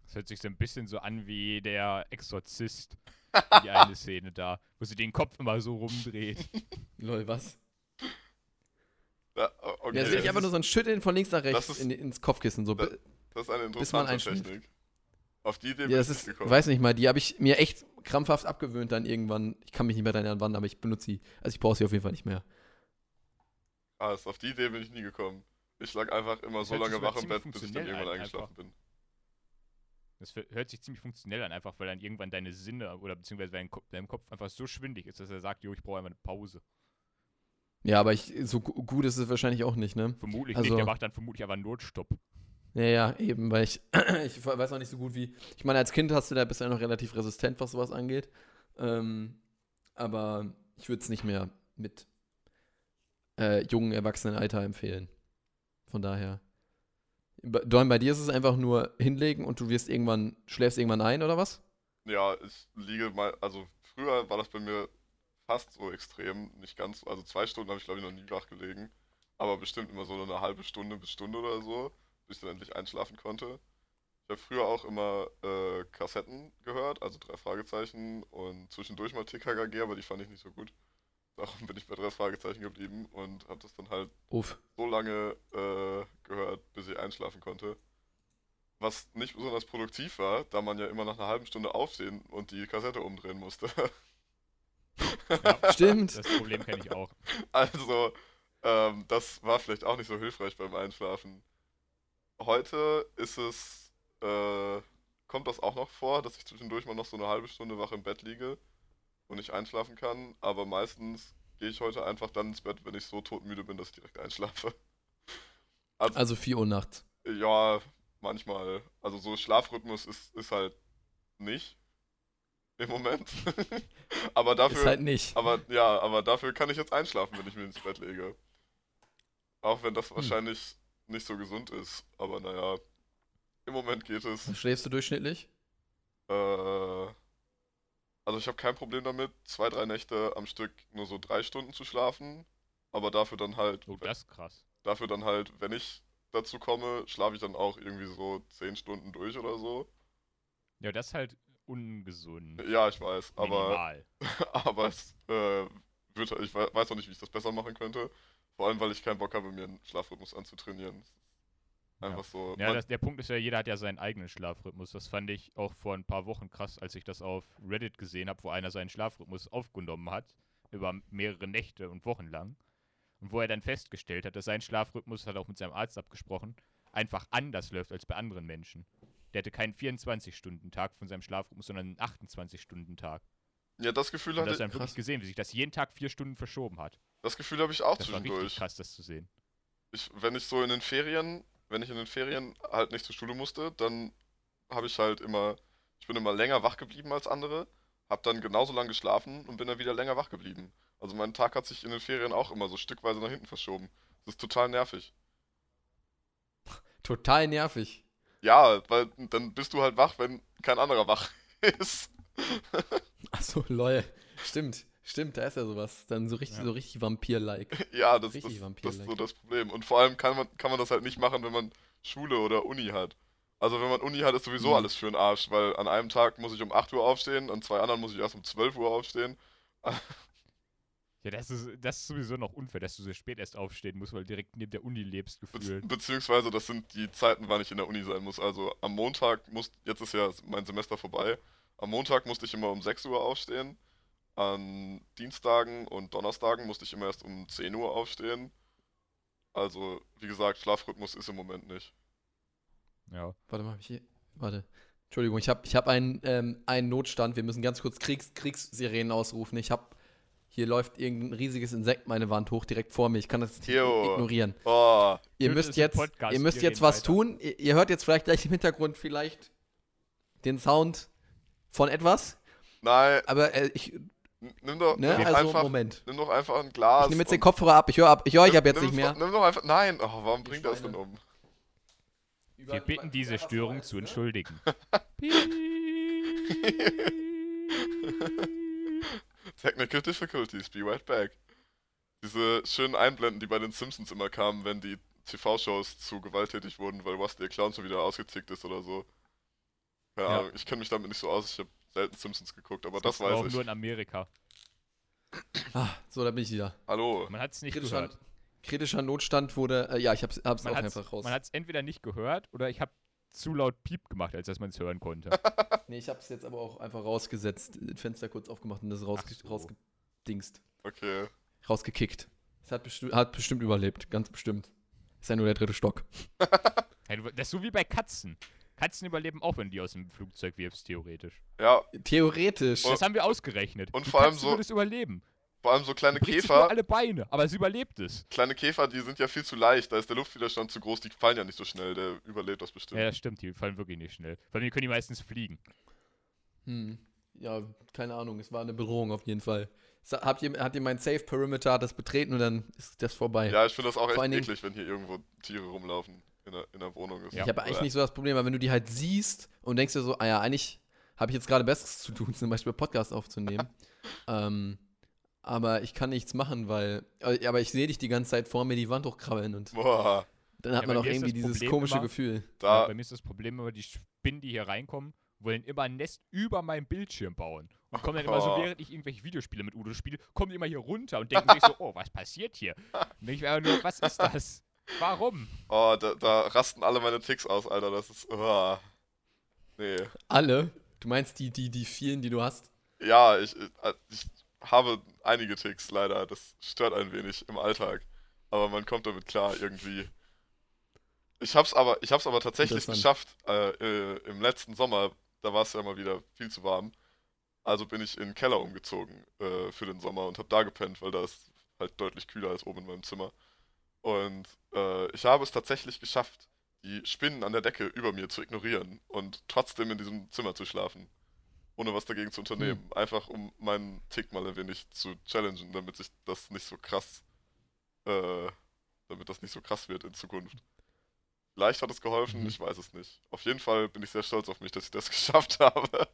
C: Das hört sich so ein bisschen so an wie der Exorzist. Die eine Szene da, wo sie den Kopf immer so rumdreht. [laughs]
A: Lol, was?
B: Ja, okay,
A: Ja, das ist einfach nur so ein Schütteln von links nach rechts
B: ist-
A: in, ins Kopfkissen. So.
B: das- das ist eine
A: bis man
B: interessante
A: einschläft.
B: Technik. Auf die Idee
A: Ja, das
B: ich
A: ist,
B: nicht gekommen.
A: weiß nicht mal, die habe ich mir echt krampfhaft abgewöhnt dann irgendwann. Ich kann mich nicht mehr daran erinnern, wann, aber ich benutze sie. Also ich brauche sie auf jeden Fall nicht mehr.
B: Ah, auf die Idee bin ich nie gekommen. Ich lag einfach immer
C: Das
B: so lange wach im Bett, bis ich dann irgendwann
C: an,
B: eingeschlafen bin.
C: Das hö- hört sich ziemlich funktionell an, einfach weil dann irgendwann deine Sinne oder beziehungsweise dein Kopf, deinem Kopf einfach so schwindig ist, dass er sagt, jo, ich brauche einfach eine Pause.
A: Ja, aber ich, so gu- gut ist es wahrscheinlich auch nicht, ne?
C: Vermutlich
A: Also-
C: nicht, der macht dann vermutlich einfach einen Notstopp.
A: Ja, ja, eben, weil ich, [clears throat] ich weiß auch nicht so gut wie. Ich meine, als Kind hast du da bisher noch relativ resistent, was sowas angeht. Ähm, aber ich würde es nicht mehr mit äh, jungen Erwachsenenalter empfehlen. Von daher. Dorn, bei dir ist es einfach nur hinlegen und du wirst irgendwann, schläfst irgendwann ein, oder was?
B: Ja, ich liege mal, also früher war das bei mir fast so extrem, nicht ganz, so- also zwei Stunden habe ich glaube ich noch nie wach gelegen, aber bestimmt immer so eine halbe Stunde bis Stunde oder so, ich dann endlich einschlafen konnte. Ich habe früher auch immer äh, Kassetten gehört, also drei Fragezeichen und zwischendurch mal TKKG, aber die fand ich nicht so gut. Darum bin ich bei drei Fragezeichen geblieben und habe das dann halt
A: Uff.
B: so lange äh, gehört, bis ich einschlafen konnte. Was nicht besonders produktiv war, da man ja immer nach einer halben Stunde aufstehen und die Kassette umdrehen musste.
C: Ja,
A: Stimmt.
C: Das Problem kenne ich auch.
B: Also, ähm, das war vielleicht auch nicht so hilfreich beim Einschlafen. Heute ist es, äh, kommt das auch noch vor, dass ich zwischendurch mal noch so eine halbe Stunde wach im Bett liege und nicht einschlafen kann, aber meistens gehe ich heute einfach dann ins Bett, wenn ich so todmüde bin, dass ich direkt einschlafe. [laughs] Also,
A: Also 4 Uhr nachts.
B: Ja, manchmal. Also so Schlafrhythmus ist, ist halt nicht im Moment. [laughs] aber dafür,
A: Ist halt nicht.
B: aber ja, aber dafür kann ich jetzt einschlafen, wenn ich mir ins Bett lege. Auch wenn das wahrscheinlich nicht so gesund ist. Aber naja, im Moment geht es.
A: Schläfst du durchschnittlich?
B: Äh, also ich habe kein Problem damit, zwei, drei Nächte am Stück nur so drei Stunden zu schlafen. Aber dafür dann halt,
C: Oh, das ist krass.
B: dafür dann halt, wenn ich dazu komme, schlafe ich dann auch irgendwie so zehn Stunden durch oder so.
C: Ja, das ist halt ungesund.
B: Ja, ich weiß, aber,
C: Minimal. [laughs]
B: aber es äh, wird, ich wei- weiß auch nicht, wie ich das besser machen könnte. Vor allem, weil ich keinen Bock habe, mir einen Schlafrhythmus anzutrainieren. Einfach so.
C: Ja, das, der Punkt ist ja, jeder hat ja seinen eigenen Schlafrhythmus. Das fand ich auch vor ein paar Wochen krass, als ich das auf Reddit gesehen habe, wo einer seinen Schlafrhythmus aufgenommen hat, über mehrere Nächte und Wochen lang. Und wo er dann festgestellt hat, dass sein Schlafrhythmus, hat er auch mit seinem Arzt abgesprochen, einfach anders läuft als bei anderen Menschen. Der hatte keinen 24-Stunden-Tag von seinem Schlafrhythmus, sondern einen 28-Stunden-Tag.
B: Ja, das Gefühl
C: Und
B: hatte
C: das dann
B: ich,
C: wirklich
A: krass.
C: gesehen, wie sich das jeden Tag vier Stunden verschoben hat.
B: das Gefühl habe ich auch
C: Das war richtig
B: zwischendurch.
C: krass, das zu sehen.
B: Ich, wenn ich so in den Ferien, wenn ich in den Ferien halt nicht zur Schule musste, dann habe ich halt immer, ich bin immer länger wach geblieben als andere, habe dann genauso lange geschlafen und bin dann wieder länger wach geblieben. Also mein Tag hat sich in den Ferien auch immer so stückweise nach hinten verschoben. Das ist total nervig.
A: Total nervig.
B: Ja, weil dann bist du halt wach, wenn kein anderer wach [laughs] ist.
A: Achso, lol. Stimmt. Stimmt, da ist ja sowas. Dann so richtig,
C: Ja.
A: so richtig Vampir-like.
B: ja, das,
A: Richtig
B: das,
A: Vampir-like.
B: das ist so das Problem. Und vor allem kann man, kann man das halt nicht machen, wenn man Schule oder Uni hat. Also wenn man Uni hat, ist sowieso
A: Mhm.
B: alles für den Arsch, weil an einem Tag muss ich um 8 Uhr aufstehen, an zwei anderen muss ich erst um 12 Uhr aufstehen. [laughs]
C: Ja, das ist, das ist sowieso noch unfair, dass du so spät erst aufstehen musst, weil du direkt neben der Uni lebst,
B: Be
C: gefühlt.
B: beziehungsweise das sind die Zeiten, wann ich in der Uni sein muss. Also am Montag muss, jetzt ist ja mein Semester vorbei, am Montag musste ich immer um 6 Uhr aufstehen. An Dienstagen und Donnerstagen musste ich immer erst um 10 Uhr aufstehen. Also, wie gesagt, Schlafrhythmus ist im Moment nicht.
C: Ja.
A: Warte mal, ich hier. Warte. Entschuldigung, ich habe ich hab einen, ähm, einen Notstand. Wir müssen ganz kurz Kriegs Kriegssirenen ausrufen. Ich habe. Hier läuft irgendein riesiges Insekt meine Wand hoch direkt vor mir. Ich kann das nicht
B: Jo.
A: ignorieren.
B: Oh,
A: Ihr müsst jetzt, ihr müsst jetzt was
C: weiter.
A: tun. Ihr, ihr hört jetzt vielleicht gleich im Hintergrund vielleicht den Sound von etwas.
B: nein,
A: Aber äh, ich,
B: nimm doch,
A: ne,
B: nimm
A: also
B: einfach,
A: Moment.
B: nimm doch einfach ein Glas.
A: Ich nehme jetzt den Kopfhörer ab. Ich höre ab. Ich höre euch ab jetzt nicht mehr.
B: Nimm doch einfach, nein, oh, warum
A: Die
B: bringt das denn um?
C: Wir bitten diese Störung zu entschuldigen. [laughs] [laughs]
B: Technical Difficulties, be right back. Diese schönen Einblenden, die bei den Simpsons immer kamen, wenn die TV-Shows zu gewalttätig wurden, weil Rusty der Clown schon wieder ausgetickt ist oder so. Keine
C: Ja.
B: Ahnung, ich kenne mich damit nicht so aus, ich habe selten Simpsons geguckt, aber das,
C: auch
B: weiß ich.
C: nur in Amerika.
A: Ah, so, da bin ich wieder.
B: Hallo.
C: Man hat es nicht
A: Kritischer,
C: gehört.
A: kritischer Notstand wurde. Äh, ja, ich hab's, hab's
C: Man
A: auch
C: hat
A: einfach raus.
C: es entweder nicht gehört oder ich habe zu laut Piep gemacht, als dass man es hören konnte. [laughs]
A: Nee, ich hab's jetzt aber auch einfach rausgesetzt. Das Fenster kurz aufgemacht und das rausge
C: so.
A: rausgedingst.
B: Okay.
A: Rausgekickt. Es hat, besti hat bestimmt überlebt. Ganz bestimmt. Ist ja nur der dritte Stock. [laughs]
C: Das ist so wie bei Katzen. Katzen überleben auch, wenn du die aus dem Flugzeug wirfst, theoretisch.
B: Ja,
A: Theoretisch.
C: Das haben wir ausgerechnet.
B: und
C: Die
B: vor allem so-
C: es überleben.
B: vor allem so kleine
C: Bricht sich nur
B: Käfer,
C: alle Beine, aber sie überlebt es.
B: kleine Käfer, die sind ja viel zu leicht, da ist der Luftwiderstand zu groß, die fallen ja nicht so schnell, der überlebt das bestimmt.
C: Ja, das stimmt, die fallen wirklich nicht schnell. Weil mir können die meistens fliegen.
A: Hm. Ja, keine Ahnung. Es war eine Bedrohung auf jeden Fall. Habt ihr, hat ihr mein Safe Perimeter das betreten und dann ist das vorbei?
B: Ja, ich finde das auch echt
A: Vor
B: eklig, wenn hier irgendwo Tiere rumlaufen in der, in der Wohnung. Ist.
C: Ja.
A: Ich habe eigentlich nicht so das Problem, aber wenn du die halt siehst und denkst dir so, ah ja, eigentlich habe ich jetzt gerade Besseres zu tun, [laughs] zum Beispiel Podcast aufzunehmen. [laughs] ähm, aber ich kann nichts machen, weil. äh, Aber ich sehe dich die ganze Zeit vor mir die Wand hochkrabbeln und
B: Boah,
A: dann hat
C: Ja,
A: man auch irgendwie dieses
C: Problem
A: komische
C: immer-
A: Gefühl.
C: Ja,
B: da,
C: bei mir ist das Problem immer, die Spinnen, die hier reinkommen, wollen immer ein Nest über meinem Bildschirm bauen. Und kommen dann immer so, [laughs]
B: Oh.
C: während ich irgendwelche Videospiele mit Udo spiele, kommen die immer hier runter und denken sich so, oh, was passiert hier? Und ich einfach nur, was ist das? Warum?
B: oh, da, da rasten alle meine Ticks aus, Alter. Das ist. Oh. Nee.
A: Alle? Du meinst die, die, die vielen, die du hast?
B: Ja, ich, ich habe einige Ticks leider. Das stört ein wenig im Alltag. Aber man kommt damit klar irgendwie. Ich hab's aber, ich hab's aber tatsächlich geschafft. Äh, äh, Im letzten Sommer, da war es ja mal wieder viel zu warm. Also bin ich in den Keller umgezogen äh, für den Sommer und habe da gepennt, weil da ist halt deutlich kühler als oben in meinem Zimmer. Und äh, ich habe es tatsächlich geschafft, die Spinnen an der Decke über mir zu ignorieren und trotzdem in diesem Zimmer zu schlafen. Ohne was dagegen zu unternehmen. Einfach um meinen Tick mal ein wenig zu challengen, damit sich das nicht so krass, äh, damit das nicht so krass wird in Zukunft. Vielleicht hat es geholfen,
A: Mhm.
B: ich weiß es nicht. Auf jeden Fall bin ich sehr stolz auf mich, dass ich das [laughs] geschafft habe.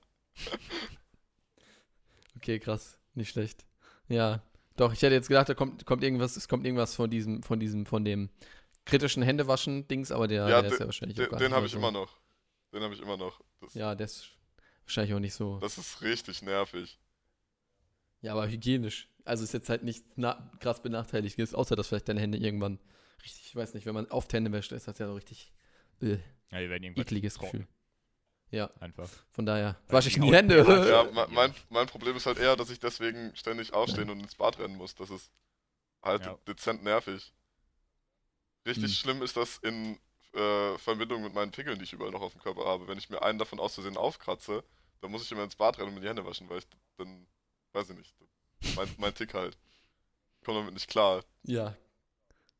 A: Okay, krass. Nicht schlecht. Ja. Doch, ich hätte jetzt gedacht, da kommt, kommt irgendwas, es kommt irgendwas von diesem, von diesem, von dem kritischen Händewaschen-Dings, aber der,
B: Ja,
A: der ist ja wahrscheinlich auch
B: Den,
A: gar
B: den
A: nicht
B: habe ich
A: so.
B: immer noch. Den habe ich immer noch. Das,
A: Ja, der ist wahrscheinlich auch nicht so.
B: das ist richtig nervig.
A: Ja, aber hygienisch. Also ist jetzt halt nicht na krass benachteiligt ist, außer dass vielleicht deine Hände irgendwann richtig, ich weiß nicht, wenn man oft Hände wäscht, ist das ja so richtig äh,
C: Ja,
A: ekliges
C: trocken,
A: Gefühl. Ja,
C: Einfach.
A: von daher wasche ich die Hände.
B: Ja, [laughs] me-
C: ja.
B: mein, mein Problem ist halt eher, dass ich deswegen ständig aufstehen und ins Bad rennen muss. Das ist halt
C: Ja.
B: dezent nervig. Richtig
A: Hm.
B: schlimm ist das in äh, Verbindung mit meinen Pickeln, die ich überall noch auf dem Körper habe. Wenn ich mir einen davon aus Versehen aufkratze, dann muss ich immer ins Bad rennen und mir die Hände waschen, weil ich dann, weiß ich nicht, mein, mein Tick halt. Ich komme damit nicht klar.
A: Ja,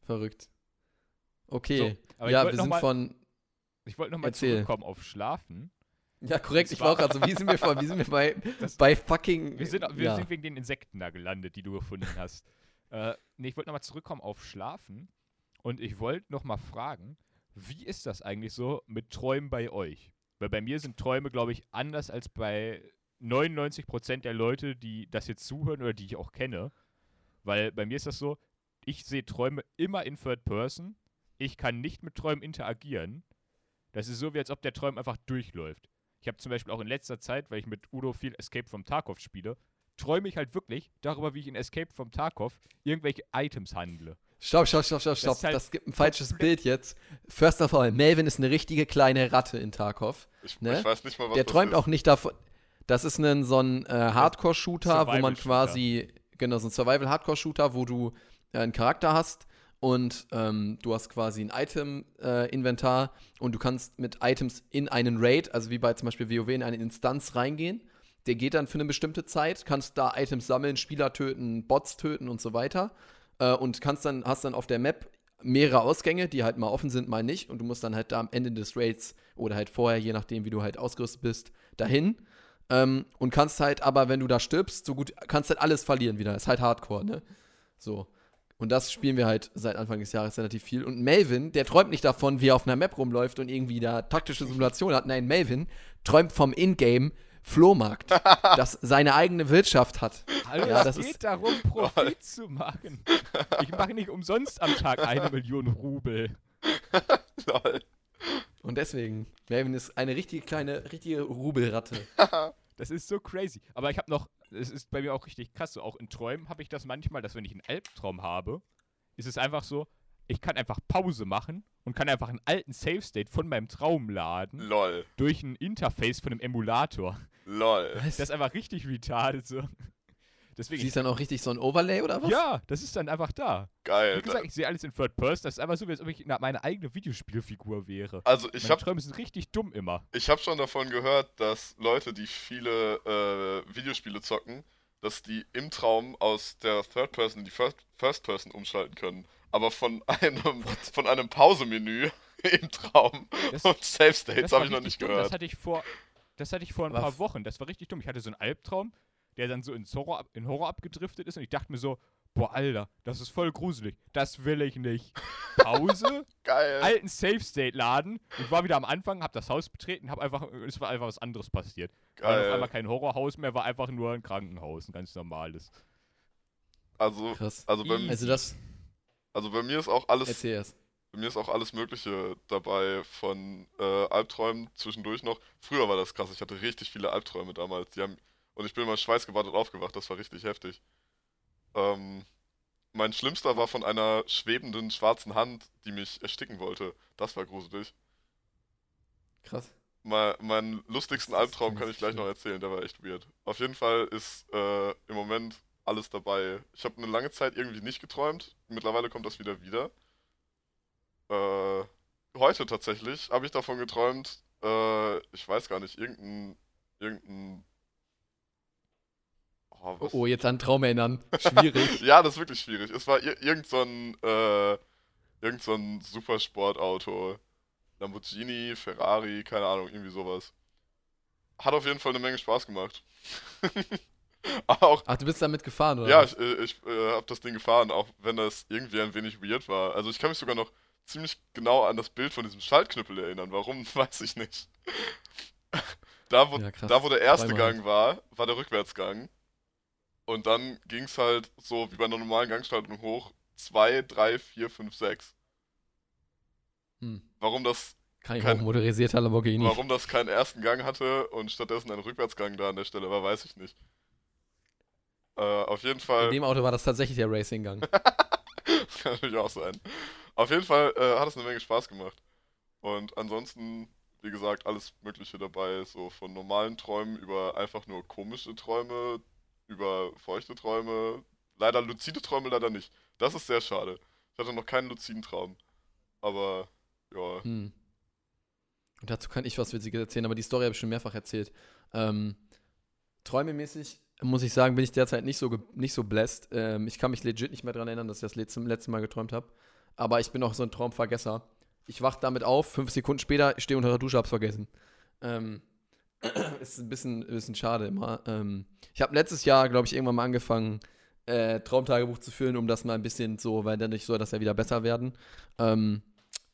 A: verrückt. Okay,
C: Aber
A: ja,
C: ich
A: wir sind
C: mal,
A: von,
C: ich wollte nochmal zurückkommen auf Schlafen.
A: Ja korrekt, ich war auch gerade so, wie sind wir von, wie sind wir bei, [laughs]
C: Das-
A: bei fucking,
C: Wir sind, wir
A: ja.
C: sind wegen den Insekten da gelandet, die du gefunden hast. [laughs] äh, nee, ich wollte nochmal zurückkommen auf Schlafen. Und ich wollte nochmal fragen, wie ist das eigentlich so mit Träumen bei euch? Weil bei mir sind Träume, glaube ich, anders als bei 99% der Leute, die das jetzt zuhören oder die ich auch kenne. Weil bei mir ist das so, ich sehe Träume immer in Third Person. Ich kann nicht mit Träumen interagieren. Das ist so, wie als ob der Traum einfach durchläuft. Ich habe zum Beispiel auch in letzter Zeit, weil ich mit Udo viel Escape from Tarkov spiele, träume ich halt wirklich darüber, wie ich in Escape from Tarkov irgendwelche Items handle.
A: Stopp, stopp, stopp, stopp, stopp.
C: ist halt
A: Das gibt ein falsches Bild jetzt. First of all, Melvin ist eine richtige kleine Ratte in Tarkov.
B: Ich,
A: Ne?
B: ich weiß nicht mal, was
A: Der
B: das
A: träumt
B: ist.
A: auch nicht davon. Das ist ein, so ein äh, Hardcore-Shooter, wo man quasi, genau, so ein Survival-Hardcore-Shooter, wo du äh, einen Charakter hast und ähm, du hast quasi ein Item-Inventar und du kannst mit Items in einen Raid, also wie bei zum Beispiel WoW, in eine Instanz reingehen. Der geht dann für eine bestimmte Zeit, kannst da Items sammeln, Spieler töten, Bots töten und so weiter. Äh, und kannst dann, hast dann auf der Map mehrere Ausgänge, die halt mal offen sind, mal nicht. Und du musst dann halt da am Ende des Raids oder halt vorher, je nachdem, wie du halt ausgerüstet bist, dahin. Ähm, und kannst halt aber, wenn du da stirbst, so gut, kannst halt alles verlieren wieder. Ist halt Hardcore, ne? So. Und das spielen wir halt seit Anfang des Jahres relativ viel. Und Melvin, der träumt nicht davon, wie er auf einer Map rumläuft und irgendwie da taktische Simulation hat. Nein, Melvin träumt vom Ingame Flohmarkt, [laughs] das seine eigene Wirtschaft hat.
C: Hallo,
A: Ja,
C: es
A: das
C: geht
A: ist-
C: darum, [laughs] Profit zu machen. Ich mache nicht umsonst am Tag eine Million Rubel. [laughs]
B: Lol.
A: Und deswegen, Melvin ist eine richtige kleine, richtige Rubelratte.
C: Das ist so crazy. Aber ich habe noch, es ist bei mir auch richtig krass, so auch in Träumen habe ich das manchmal, dass wenn ich einen Albtraum habe, ist es einfach so, ich kann einfach Pause machen und kann einfach einen alten Save State von meinem Traum laden
B: Lol.
C: durch ein Interface von einem Emulator.
B: Lol.
C: Das ist einfach richtig retarded so. Deswegen,
A: Siehst dann auch richtig so ein Overlay oder was?
C: ja, das ist dann einfach da.
B: Geil.
C: Wie gesagt, ich sehe alles in Third Person. Das ist einfach so, wie als ob ich meine eigene Videospielfigur wäre.
B: Also ich
C: Meine
B: habe
C: Träume sind richtig dumm immer.
B: ich hab schon davon gehört, dass Leute, die viele äh, Videospiele zocken, dass die im Traum aus der Third Person in die First, First Person umschalten können. Aber von [laughs] einem, von einem Pausemenü [laughs] im Traum
C: Das-
B: und Save States habe
C: war
B: ich noch nicht
C: dumm.
B: gehört.
C: Das hatte ich vor, das hatte ich vor ein
A: Aber
C: paar Wochen. Das war richtig dumm. Ich hatte so einen Albtraum, der dann so ins Horror, ab- in Horror abgedriftet ist und ich dachte mir so, boah, Alter, das ist voll gruselig. Das will ich nicht. [laughs] Pause,
B: Geil.
C: alten Safe State laden. Ich war wieder am Anfang, hab das Haus betreten, hab einfach, es war einfach was anderes passiert. War auf
B: Geil.
C: einmal kein Horrorhaus mehr, war einfach nur ein Krankenhaus, ein ganz normales.
B: Also,
A: Krass.
B: also, bei,
C: Easy.
A: Also das,
B: also bei mir ist auch alles
A: erzähl erst.
B: Bei mir ist auch alles Mögliche dabei von äh, Albträumen zwischendurch noch. Früher war das krass, ich hatte richtig viele Albträume damals. Die haben, und ich bin mal schweißgebadet aufgewacht, das war richtig heftig. Ähm, mein schlimmster war von einer schwebenden schwarzen Hand, die mich ersticken wollte. Das war gruselig.
A: Krass.
B: Mal, meinen lustigsten Albtraum
A: kann ich
B: ich gleich noch erzählen, der war echt weird. Auf jeden Fall ist äh, im Moment alles dabei. Ich habe eine lange Zeit irgendwie nicht geträumt. Mittlerweile kommt das wieder wieder. Äh, heute tatsächlich habe ich davon geträumt, äh, ich weiß gar nicht, irgendein, irgendein, oh,
A: Oh, oh, jetzt an Traum erinnern. Schwierig. [laughs]
B: Ja, das ist wirklich schwierig. Es war ir irgend so ein, äh, irgend so ein Supersportauto. Lamborghini, Ferrari, keine Ahnung, irgendwie sowas. Hat auf jeden Fall eine Menge Spaß gemacht. [laughs] auch,
A: Ach, du bist damit gefahren, oder?
B: ja,
A: was?
B: ich, äh, ich äh, habe das Ding gefahren, auch wenn das irgendwie ein wenig weird war. Also ich kann mich sogar noch ziemlich genau an das Bild von diesem Schaltknüppel erinnern. Warum, [laughs] weiß ich nicht. da, wo,
A: Ja,
B: da, wo der erste. Gang war, war der Rückwärtsgang. Und dann ging es halt so wie bei einer normalen Gangschaltung hoch. 2, 3, 4, 5, 6.
A: Hm.
B: Warum das,
A: Kein
B: Kein-
A: hochmotorisierter Lamborghini.
B: warum das keinen ersten Gang hatte und stattdessen ein Rückwärtsgang da an der Stelle war, weiß ich nicht. Äh, auf jeden Fall.
A: In dem Auto war das tatsächlich der Racing-Gang.
B: Das [laughs] kann natürlich auch sein. Auf jeden Fall äh, hat es eine Menge Spaß gemacht. Und ansonsten, wie gesagt, alles Mögliche dabei. So von normalen Träumen über einfach nur komische Träume, über feuchte Träume. Leider luzide Träume leider nicht. Das ist sehr schade. Ich hatte noch keinen luziden Traum. Aber, ja.
A: Hm. Und dazu kann ich was Witziges erzählen, aber die Story habe ich schon mehrfach erzählt. Ähm, träumemäßig muss ich sagen, bin ich derzeit nicht so, nicht so blessed. Ähm, ich kann mich legit nicht mehr daran erinnern, dass ich das letzte, letzte Mal geträumt habe. Aber ich bin auch so ein Traumvergesser. Ich wach damit auf, fünf Sekunden später, stehe unter der Dusche, hab's vergessen. Ähm, [clears throat] ist ein bisschen, ein bisschen schade immer. Ähm, ich habe letztes Jahr, glaube ich, irgendwann mal angefangen, äh, Traumtagebuch zu führen, um das mal ein bisschen so, weil dann nicht soll das ja wieder besser werden. Ähm,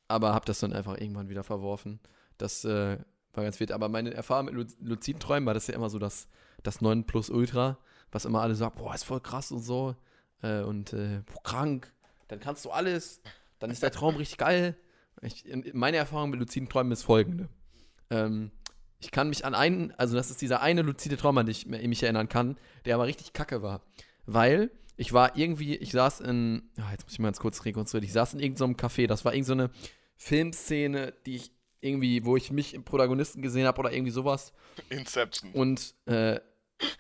A: aber habe das dann einfach irgendwann wieder verworfen. Das äh, war ganz wild. Aber meine Erfahrung mit Lu luziden Träumen war das ja immer so das, das 9 Plus Ultra, was immer alle sagen, boah, ist voll krass und so. Äh, und äh, boah, krank. Dann kannst du alles. Dann ist der Traum richtig geil. Ich, meine Erfahrung mit luziden Träumen ist folgende. Ähm, ich kann mich an einen, also das ist dieser eine luzide Traum, an den ich mich erinnern kann, der aber richtig kacke war. Weil ich war irgendwie, ich saß in, oh, jetzt muss ich mal ganz kurz rekonstruieren, ich saß in irgendeinem Café, das war irgendeine so Filmszene, die ich irgendwie, wo ich mich im Protagonisten gesehen habe oder irgendwie sowas.
B: Inception.
A: Und äh,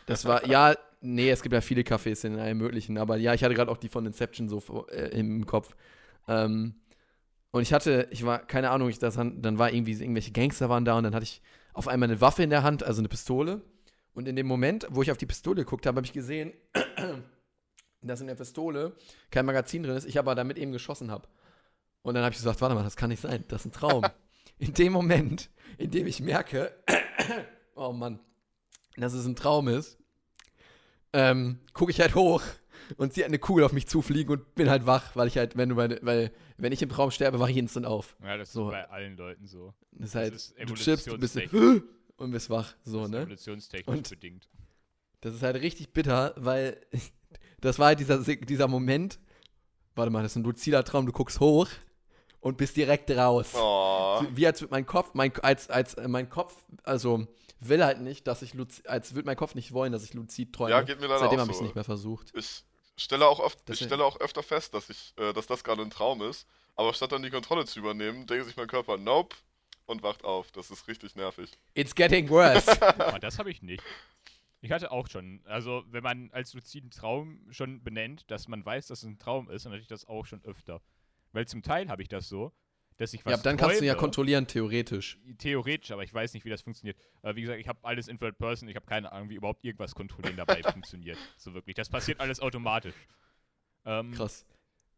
A: das war, ja, nee, es gibt ja viele Cafés in allen möglichen, aber ja, ich hatte gerade auch die von Inception so äh, im Kopf. Ähm, und ich hatte, ich war, keine Ahnung, ich, das, dann war irgendwie, irgendwelche Gangster waren da und dann hatte ich auf einmal eine Waffe in der Hand, also eine Pistole. Und in dem Moment, wo ich auf die Pistole geguckt habe, habe ich gesehen, [clears throat] dass in der Pistole kein Magazin drin ist, ich aber damit eben geschossen habe. Und dann habe ich gesagt, warte mal, das kann nicht sein, das ist ein Traum. [laughs] in dem Moment, in dem ich merke, [clears throat] oh Mann, dass es ein Traum ist, ähm, gucke ich halt hoch und sehe eine Kugel auf mich zufliegen und bin halt wach, weil ich halt, wenn du meine, weil, wenn ich im Traum sterbe, wache ich instant auf.
C: Ja, das
A: so.
C: ist bei allen Leuten so.
A: Das ist halt,
C: das ist
A: du chippst, du bist [gasps] und bist wach, so,
C: das ist
A: ne?
C: Evolutionstechnisch
A: Und-
C: bedingt.
A: Das ist halt richtig bitter, weil [laughs] das war halt dieser, dieser Moment, warte mal, das ist ein luzider Traum, du guckst hoch und bist direkt raus.
B: Oh.
A: Wie als würde mein Kopf, mein, als, als äh, mein Kopf, also will halt nicht, dass ich luzid, als würde mein Kopf nicht wollen, dass ich luzid träume.
B: Ja, geht mir leider
A: Seitdem habe ich es
B: so.
A: nicht mehr versucht.
B: Ich stelle auch oft, ich stelle auch öfter fest, dass ich, äh, dass das gerade ein Traum ist. Aber statt dann die Kontrolle zu übernehmen, denkt sich mein Körper, nope, und wacht auf. Das ist richtig nervig.
A: It's getting worse. [laughs]
C: Aber das habe ich nicht. Ich hatte auch schon, also wenn man als luziden Traum schon benennt, dass man weiß, dass es ein Traum ist, dann hatte ich das auch schon öfter. Weil zum Teil habe ich das so, dass ich was
A: ja, dann kannst du ja
C: träume,
A: kontrollieren, theoretisch.
C: Theoretisch, aber ich weiß nicht, wie das funktioniert. Äh, wie gesagt, ich habe alles in Third Person, ich habe keine Ahnung, wie überhaupt irgendwas kontrollieren dabei [laughs] funktioniert. So wirklich. Das passiert alles automatisch. Ähm,
A: Krass.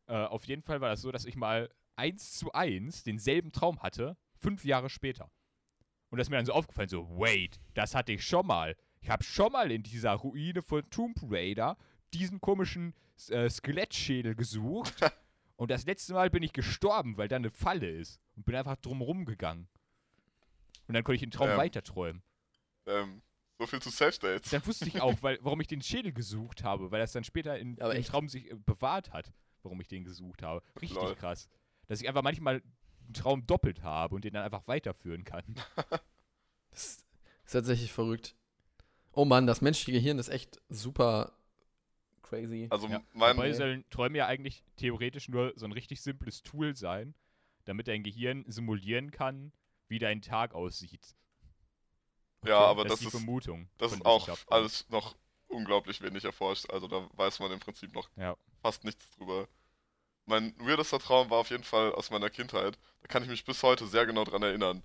C: äh, auf jeden Fall war das so, dass ich mal eins zu eins denselben Traum hatte, fünf Jahre später. Und das ist mir dann so aufgefallen, so, wait, das hatte ich schon mal. Ich habe schon mal in dieser Ruine von Tomb Raider diesen komischen äh, Skelettschädel gesucht. [laughs] und das letzte Mal bin ich gestorben, weil da eine Falle ist. Und bin einfach drumrum gegangen. Und dann konnte ich den Traum
B: Ähm.
C: weiterträumen.
B: Ähm, so viel zu Safe States.
C: Dann wusste ich auch, [laughs] weil, warum ich den Schädel gesucht habe, weil das dann später in,
A: Aber
C: im
A: echt?
C: Traum sich äh, bewahrt hat, warum ich den gesucht habe. Richtig
B: Lol.
C: krass. Dass ich einfach manchmal einen Traum doppelt habe und den dann einfach weiterführen kann. [laughs]
A: Das ist tatsächlich verrückt. Oh Mann, das menschliche Gehirn ist echt super crazy.
B: Also
C: Ja.
B: mein,
C: Dabei sollen Träume ja eigentlich theoretisch nur so ein richtig simples Tool sein, damit dein Gehirn simulieren kann, wie dein Tag aussieht.
B: ja, aber
C: das
B: das
C: ist die Vermutung.
B: das ist auch alles noch unglaublich wenig erforscht. Also da weiß man im Prinzip noch
C: Ja.
B: fast nichts drüber. Mein weirdester Traum war auf jeden Fall aus meiner Kindheit. Da kann ich mich bis heute sehr genau dran erinnern.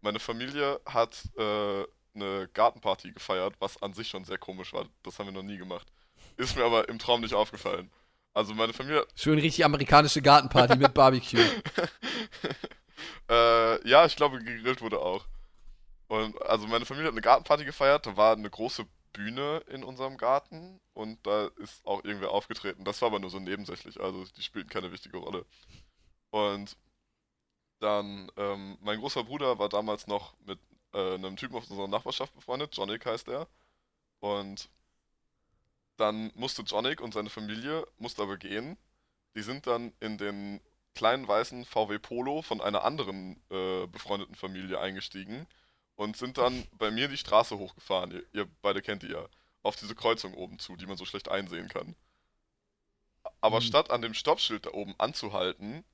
B: Meine Familie hat äh, eine Gartenparty gefeiert, was an sich schon sehr komisch war. Das haben wir noch nie gemacht. Ist mir aber im Traum nicht aufgefallen. Also meine Familie,
A: Schön richtig amerikanische Gartenparty mit Barbecue. [laughs]
B: äh, ja, ich glaube gegrillt wurde auch. Und also meine Familie hat eine Gartenparty gefeiert, da war eine große Bühne in unserem Garten und da ist auch irgendwer aufgetreten. Das war aber nur so nebensächlich, also die spielten keine wichtige Rolle. Und dann, ähm, mein großer Bruder war damals noch mit äh, einem Typen aus unserer Nachbarschaft befreundet, Jonik heißt er. Und dann musste Jonik und seine Familie, musste aber gehen. Die sind dann in den kleinen weißen VW Polo von einer anderen äh, befreundeten Familie eingestiegen und sind dann bei mir die Straße hochgefahren. Ihr, ihr beide kennt die ja. Auf diese Kreuzung oben zu, die man so schlecht einsehen kann. Aber
A: Mhm.
B: statt an dem Stoppschild da oben anzuhalten,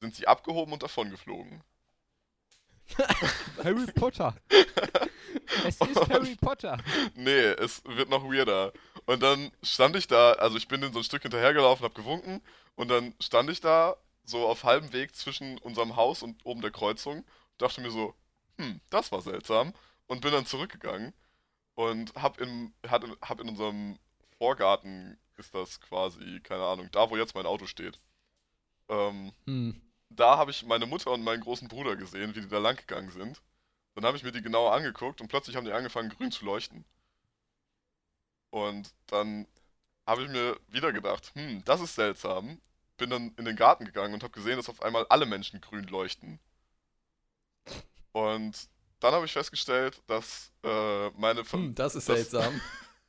B: sind sie abgehoben und davongeflogen. [laughs]
C: Harry Potter. [laughs] es ist Harry Potter.
B: Nee, es wird noch weirder. Und dann stand ich da, also ich bin in so ein Stück hinterhergelaufen, hab gewunken und dann stand ich da so auf halbem Weg zwischen unserem Haus und oben der Kreuzung, dachte mir so, hm, das war seltsam und bin dann zurückgegangen und hab in, hat hab in unserem Vorgarten ist das quasi, keine Ahnung, da wo jetzt mein Auto steht. Ähm,
A: Hm.
B: da habe ich meine Mutter und meinen großen Bruder gesehen, wie die da lang gegangen sind. Dann habe ich mir die genauer angeguckt und plötzlich haben die angefangen, grün zu leuchten. Und dann habe ich mir wieder gedacht, hm, das ist seltsam. Bin dann in den Garten gegangen und habe gesehen, dass auf einmal alle Menschen grün leuchten. Und dann habe ich festgestellt, dass äh, meine Fa-
A: Hm, das ist seltsam. [laughs]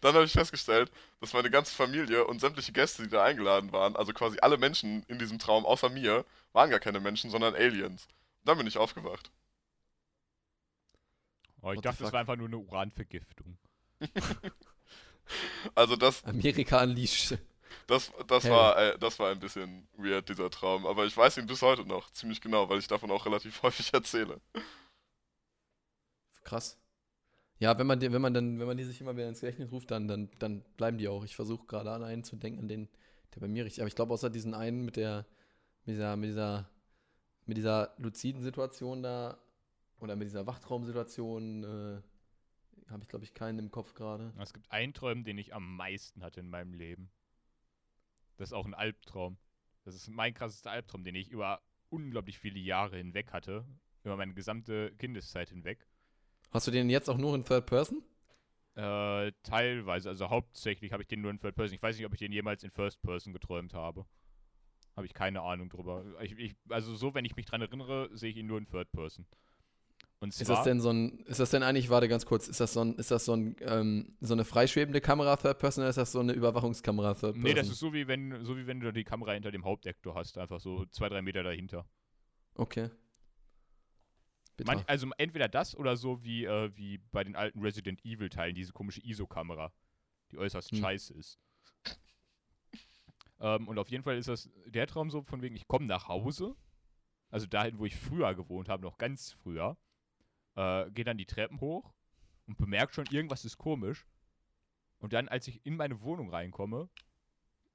B: dann habe ich festgestellt, dass meine ganze Familie und sämtliche Gäste, die da eingeladen waren, also quasi alle Menschen in diesem Traum außer mir, waren gar keine Menschen, sondern Aliens. Und dann bin ich aufgewacht.
C: Oh, ich
A: What
C: dachte, das war einfach nur eine Uranvergiftung. [laughs]
B: Also das,
A: Amerika unleashed.
B: das, das, war, äh, das war ein bisschen weird, dieser Traum. Aber ich weiß ihn bis heute noch ziemlich genau, weil ich davon auch relativ [laughs] häufig erzähle.
A: Krass. Ja, wenn man, die, wenn man dann, wenn man die sich immer wieder ins Gedächtnis ruft, dann, dann, dann bleiben die auch. Ich versuche gerade an einen zu denken, an den, der bei mir richtig. Aber ich glaube, außer diesen einen mit der, mit dieser, mit dieser, mit dieser luziden Situation da oder mit dieser Wachtraumsituation, äh, habe ich, glaube ich, keinen im Kopf gerade.
C: Es gibt einen Traum, den ich am meisten hatte in meinem Leben. Das ist auch ein Albtraum. Das ist mein krassester Albtraum, den ich über unglaublich viele Jahre hinweg hatte. Über meine gesamte Kindeszeit hinweg.
A: Hast du den jetzt auch nur in Third Person?
C: Äh, teilweise, also hauptsächlich habe ich den nur in Third Person. Ich weiß nicht, ob ich den jemals in First Person geträumt habe. Habe ich keine Ahnung drüber. Ich, ich, also so, wenn ich mich dran erinnere, sehe ich ihn nur in Third Person. Und zwar,
A: Ist das denn so ein, ist das denn eigentlich, warte ganz kurz, ist das so ein, ist das so ein, ähm, so eine freischwebende Kamera Third Person oder ist das so eine Überwachungskamera Third Person?
C: Nee, das ist so wie wenn, so wie wenn du die Kamera hinter dem Hauptdecktor hast, einfach so zwei, drei Meter dahinter.
A: Okay.
C: Manch, also entweder das oder so wie, äh, wie bei den alten Resident Evil Teilen, diese komische ISO-Kamera, die äußerst
A: Hm.
C: scheiße ist. ähm, und auf jeden Fall ist das der Traum so von wegen, ich komme nach Hause, also dahin, wo ich früher gewohnt habe, noch ganz früher, äh, gehe dann die Treppen hoch und bemerke schon, irgendwas ist komisch. Und dann, als ich in meine Wohnung reinkomme,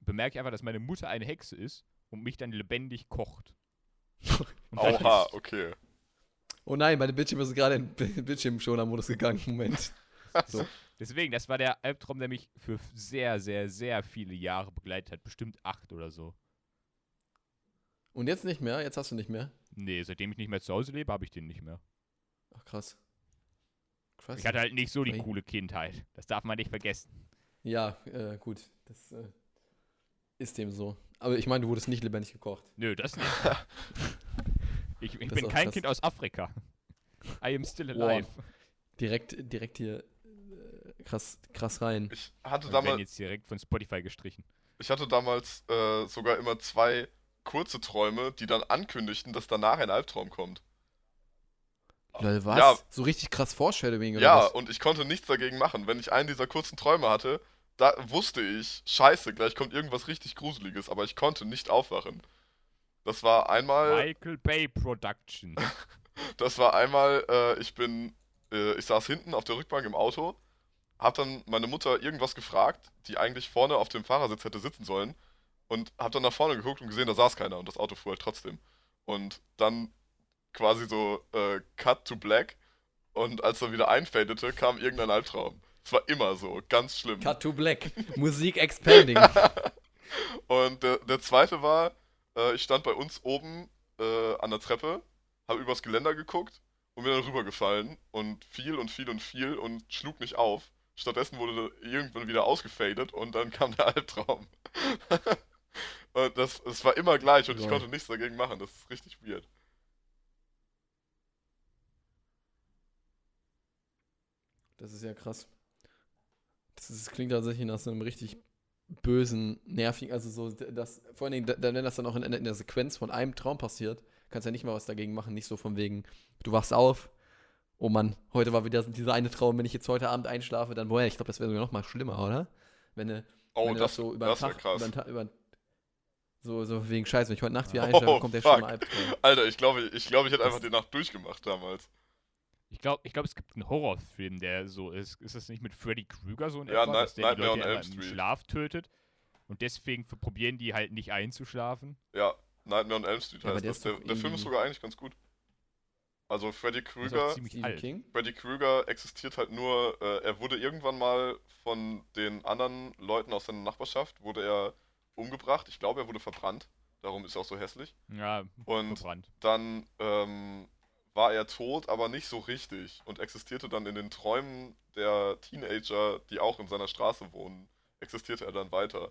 C: bemerke ich einfach, dass meine Mutter eine Hexe ist und mich dann lebendig kocht. [laughs]
B: Oha,
C: ist-
B: okay.
A: Oh nein, meine Bildschirm ist gerade in Bildschirmschoner-Modus gegangen. Moment. [laughs] So.
C: Deswegen, das war der Albtraum, der mich für sehr, sehr, sehr viele Jahre begleitet hat. Bestimmt acht oder so.
A: Und jetzt nicht mehr? Jetzt hast du nicht mehr?
C: Nee, seitdem ich nicht mehr zu Hause lebe, habe ich den nicht mehr.
A: Ach, krass. Krass.
C: Ich hatte halt nicht so die coole Kindheit. Das darf man nicht vergessen.
A: ja, äh, gut. Das äh, ist dem so. Aber ich meine, du wurdest nicht lebendig gekocht.
C: Nö, das nicht. [laughs] ich ich
A: Das
C: bin kein
A: krass.
C: Kind aus Afrika. I am still
A: Wow.
C: alive.
A: Direkt, direkt hier äh, krass, krass rein.
B: Ich hatte damals,
C: jetzt direkt von Spotify gestrichen.
B: ich hatte damals äh, sogar immer zwei kurze Träume, die dann ankündigten, dass danach ein Albtraum kommt.
A: Lol, was?
B: Ja.
A: So richtig krass Foreshadowing oder
B: Ja,
A: was?
B: und ich konnte nichts dagegen machen. Wenn ich einen dieser kurzen Träume hatte, da wusste ich, scheiße, gleich kommt irgendwas richtig Gruseliges, aber ich konnte nicht aufwachen. Das war einmal,
C: Michael Bay Production. [laughs]
B: das war einmal, äh, ich bin, äh, ich saß hinten auf der Rückbank im Auto, hab dann meine Mutter irgendwas gefragt, die eigentlich vorne auf dem Fahrersitz hätte sitzen sollen und hab dann nach vorne geguckt und gesehen, da saß keiner und das Auto fuhr halt trotzdem. Und dann quasi so äh, Cut to Black und als er wieder einfadete, kam irgendein Albtraum. Es war immer so, ganz schlimm.
A: Cut to Black. Musik expanding. [laughs]
B: Und der, der zweite war, äh, ich stand bei uns oben äh, an der Treppe, habe übers Geländer geguckt und bin dann rübergefallen und fiel und fiel und fiel und schlug nicht auf. Stattdessen wurde irgendwann wieder ausgefadet und dann kam der Albtraum. [laughs] und das, es war immer gleich und ich konnte nichts dagegen machen. Das ist richtig weird.
A: Das ist ja krass. Das, ist, das klingt tatsächlich nach so einem richtig bösen, nervigen, also so, das, vor allen Dingen, da- wenn das dann auch in, in der Sequenz von einem Traum passiert, kannst du ja nicht mal was dagegen machen, nicht so von wegen, du wachst auf, oh Mann, heute war wieder dieser eine Traum, wenn ich jetzt heute Abend einschlafe, dann, boah, ich glaube, das wäre sogar noch mal schlimmer, oder? Wenn du,
B: Oh,
A: wenn du
B: das,
A: so über
B: das
A: Tag,
B: krass.
A: über Tag, über so, so wegen Scheiße, wenn ich heute Nacht wieder
B: Oh,
A: einschlafe, kommt der
B: fuck.
A: schlimme Albtraum.
B: Alter, ich glaube, ich, glaube, ich hätte
A: Das-
B: einfach die Nacht durchgemacht damals.
C: Ich glaube, ich glaub, es gibt einen Horrorfilm, der so ist. Ist das nicht mit Freddy Krueger so in
B: Ja,
C: etwa,
B: Night-
C: dass der die
B: Nightmare
C: Leute
B: on Elm
C: im
B: Street.
C: Schlaf tötet? Und deswegen probieren die halt nicht einzuschlafen.
B: Ja, Nightmare on Elm Street
A: Ja, aber
B: heißt
A: der
B: das.
A: ist
B: Der,
A: doch
B: der Film ist
A: irgendwie-
B: sogar eigentlich ganz gut. Also Freddy
C: Das ist auch ziemlich
A: Stephen
C: alt.
A: King?
B: Freddy Krueger existiert halt nur, äh, er wurde irgendwann mal von den anderen Leuten aus seiner Nachbarschaft, wurde er umgebracht. Ich glaube, er wurde verbrannt. Darum ist er auch so hässlich.
C: Ja,
B: Und
C: verbrannt.
B: dann ähm, war er tot, aber nicht so richtig und existierte dann in den Träumen der Teenager, die auch in seiner Straße wohnen, existierte er dann weiter.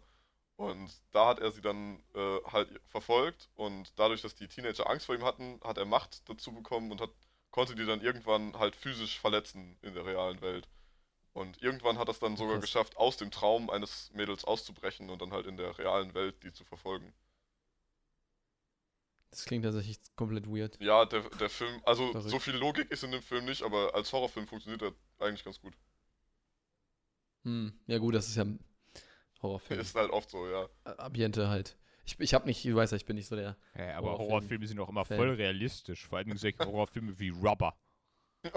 B: Und da hat er sie dann äh, halt verfolgt und dadurch, dass die Teenager Angst vor ihm hatten, hat er Macht dazu bekommen und hat, konnte die dann irgendwann halt physisch verletzen in der realen Welt. Und irgendwann hat er es dann sogar
A: Krass.
B: geschafft, aus dem Traum eines Mädels auszubrechen und dann halt in der realen Welt die zu verfolgen.
A: Das klingt tatsächlich komplett weird.
B: Ja, der, der Film, also
A: Verrückt.
B: so viel Logik ist in dem Film nicht, aber als Horrorfilm funktioniert er eigentlich ganz gut.
A: Hm. Ja, gut, das ist ja ein Horrorfilm.
B: Ist halt oft so, ja.
A: Ambiente halt. Ich, ich hab nicht, du weißt ja, ich bin nicht so der.
C: Ja, aber
A: Horrorfilm-
C: Horrorfilme sind auch immer
A: Fan.
C: voll realistisch. Vor allem solche [laughs] Horrorfilme wie Rubber.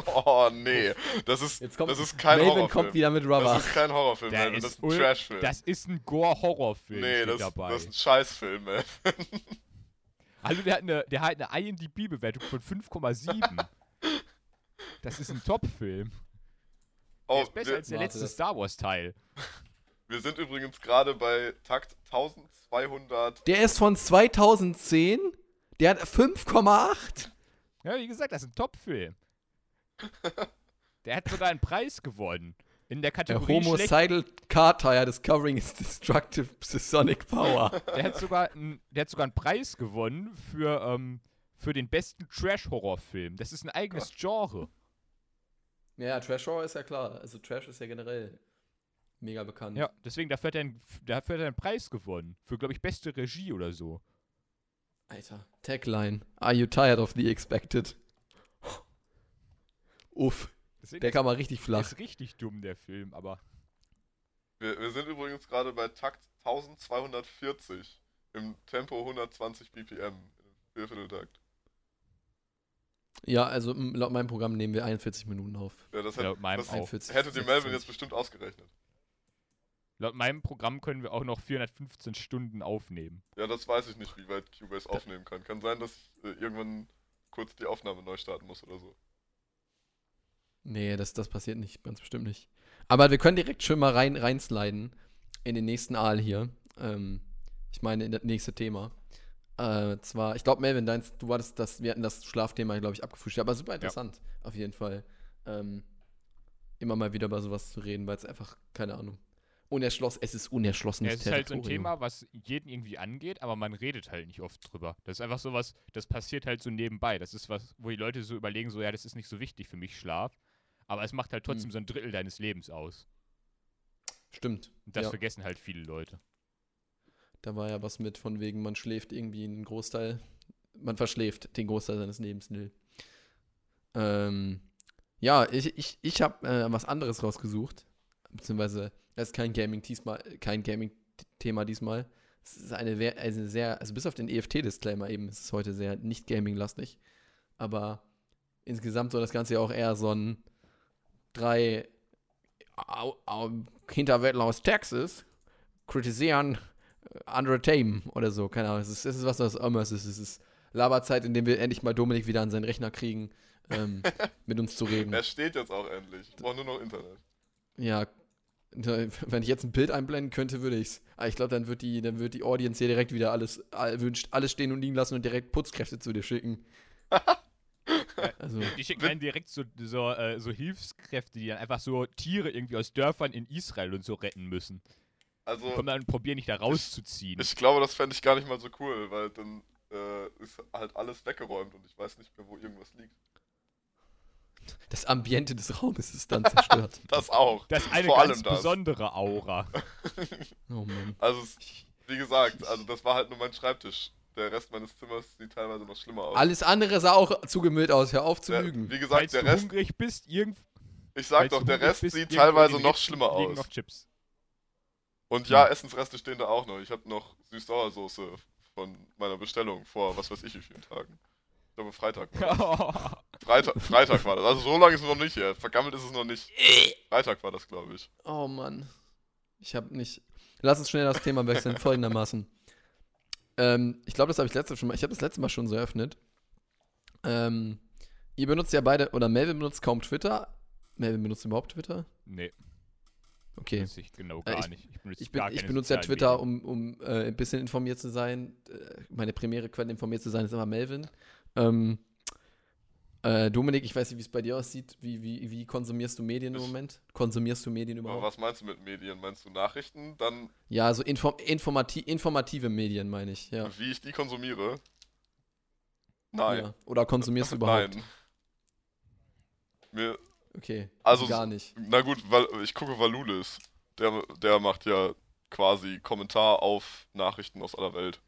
B: Oh, nee. Das ist,
A: Jetzt kommt
B: das ist kein
A: Melvin
B: Horrorfilm.
A: kommt wieder mit Rubber.
B: Das ist kein Horrorfilm,
C: Der
B: Melvin.
C: ist
B: Das ist ein Trashfilm.
C: Das ist ein Gore-Horrorfilm.
B: nee, das,
C: dabei.
B: das ist ein Scheißfilm, Melvin. [laughs]
C: Hallo, der hat eine, der hat eine IMDb-Bewertung von 5,7. das ist ein Top-Film. Der
B: Oh,
C: ist besser
B: wir,
C: als der letzte
A: das-
C: Star Wars-Teil.
B: wir sind übrigens gerade bei Takt 1200.
A: Der ist von 2010. Der hat 5,8.
C: Ja, wie gesagt, das ist ein Top-Film. Der hat sogar einen Preis gewonnen. In der
A: Der
C: Kategorie schlecht,
A: Homicidal Car Tire Discovering its Destructive Psionic Power. [laughs]
C: der hat sogar einen, der hat sogar einen Preis gewonnen für, ähm, für den besten Trash-Horrorfilm. Das ist ein eigenes Genre.
A: ja, Trash Horror ist ja klar. Also Trash ist ja generell mega bekannt.
C: Ja, deswegen, dafür hat er einen, dafür hat er einen Preis gewonnen. Für, glaube ich, beste Regie oder so.
A: Alter. Tagline. Are you tired of the expected? Uff.
C: Deswegen
A: Der kam mal richtig
C: der
A: flach.
C: ist richtig dumm, der Film, aber.
B: Wir, wir sind übrigens gerade bei Takt 1240 im Tempo 120 BPM. Viervierteltakt.
A: Ja, also laut meinem Programm nehmen wir 41 Minuten auf.
B: Ja, das,
C: Laut
B: hätte,
C: meinem
B: das
C: auch.
A: 41,
B: hätte die Melvin
A: 26.
B: jetzt bestimmt ausgerechnet.
C: Laut meinem Programm können wir auch noch 415 Stunden aufnehmen.
B: Ja, das weiß ich nicht, wie weit Cubase aufnehmen kann. Kann sein, dass ich äh, irgendwann kurz die Aufnahme neu starten muss oder so.
A: Nee, das, das passiert nicht, ganz bestimmt nicht. Aber wir können direkt schön mal rein, reinsliden in den nächsten Aal hier. Ähm, ich meine, in das nächste Thema. Äh, zwar, ich glaube, Melvin, deins, du hattest das, wir hatten das Schlafthema, glaube ich, abgefrühstückt, aber super interessant, auf jeden Fall. Ähm, immer mal wieder über sowas zu reden, weil es einfach, keine Ahnung, unerschlossen, es ist unerschlossenes
C: Ja, es ist halt so ein. Thema, was jeden irgendwie angeht, aber man redet halt nicht oft drüber. Das ist einfach so was, das passiert halt so nebenbei. Das ist was, wo die Leute so überlegen, so, ja, das ist nicht so wichtig für mich, Schlaf. Aber es macht halt trotzdem
A: Hm.
C: so ein Drittel deines Lebens aus.
A: Stimmt.
C: Und das
A: ja.
C: vergessen halt viele Leute.
A: Da war ja was mit von wegen, man schläft irgendwie einen Großteil, man verschläft den Großteil seines Lebens, nö. Ähm, ja, ich, ich, ich habe äh, was anderes rausgesucht, beziehungsweise das ist kein Gaming diesmal, kein Gaming-Thema diesmal. Es ist eine, eine sehr, also bis auf den EFT-Disclaimer eben, ist es heute sehr nicht Gaming-lastig, aber insgesamt soll das Ganze ja auch eher so ein drei au, au, Hinterwäldler aus Texas kritisieren äh, andere Themen oder so, keine Ahnung. Es ist, es ist was, was immer es ist. Es ist Laberzeit, in dem wir endlich mal Dominik wieder an seinen Rechner kriegen, ähm, [laughs] mit uns zu reden.
B: Er steht jetzt auch endlich. Ich brauche nur noch Internet.
A: Ja, wenn ich jetzt ein Bild einblenden könnte, würde ich's. Aber ich glaube, dann wird die, dann wird die Audience hier direkt wieder alles, all- wünscht, alles stehen und liegen lassen und direkt Putzkräfte zu dir schicken. [laughs] [laughs] also,
C: Die schicken einen direkt so, so, äh, so Hilfskräfte, die dann einfach so Tiere irgendwie aus Dörfern in Israel und so retten müssen.
B: Also,
C: Kommen dann und probieren nicht da rauszuziehen.
B: ich glaube, das fände ich gar nicht mal so cool, weil dann äh, ist halt alles weggeräumt und ich weiß nicht mehr, wo irgendwas liegt.
A: das Ambiente des Raumes ist dann zerstört. [laughs]
B: Das auch.
C: Das ist eine
B: Vor
C: ganz
B: allem das.
C: besondere Aura. [laughs]
A: oh Mann.
B: Also, es, wie gesagt, also das war halt nur mein Schreibtisch. Der Rest meines Zimmers sieht teilweise noch schlimmer aus.
A: Alles andere sah auch zugemüllt aus. Hör auf zu
B: der,
A: lügen.
B: wie gesagt,
C: Falls
B: der
C: du
B: Rest,
C: hungrig bist, irgend,
B: ich sag doch, der Rest
C: bist,
B: sieht teilweise noch schlimmer aus.
C: noch Chips.
B: Und ja, Essensreste stehen da auch noch. Ich habe noch Süß-Sauersoße von meiner Bestellung vor, was weiß ich, wie vielen Tagen. Ich glaube, Freitag war das. [laughs] Freitag, Freitag war das. Also so lange ist es noch nicht hier. Vergammelt ist es noch nicht. Freitag war das, glaube ich.
A: Oh Mann. Ich habe nicht. Lass uns schnell das Thema wechseln, [laughs] folgendermaßen. Ähm, ich glaube, das habe ich letzte schon mal. Ich habe das letzte Mal schon so eröffnet. Ähm, ihr benutzt ja beide, oder Melvin benutzt kaum Twitter. Melvin benutzt überhaupt Twitter?
C: Nee,
A: Okay.
C: weiß ich genau
A: Äh,
C: gar
A: ich-
C: nicht. Ich benutze,
A: Ich, bin, ich benutze ja Twitter, um, um äh, ein bisschen informiert zu sein. Äh, meine primäre Quelle informiert zu sein ist immer Melvin. Ähm, äh, Dominik, ich weiß nicht, wie es bei dir aussieht. Wie, wie, wie konsumierst du Medien im
B: Ich-
A: Moment? Konsumierst du Medien
B: Aber
A: überhaupt?
B: was meinst du mit Medien? Meinst du Nachrichten? Dann,
A: Ja, so inform informati informative Medien meine ich, ja.
B: wie ich die konsumiere? Nein.
A: Ja. Oder konsumierst du überhaupt?
B: Nein. Mir,
A: Okay.
B: Also-
A: gar nicht.
B: Na gut, weil ich gucke Valulis. Der, der macht ja quasi Kommentar auf Nachrichten aus aller Welt.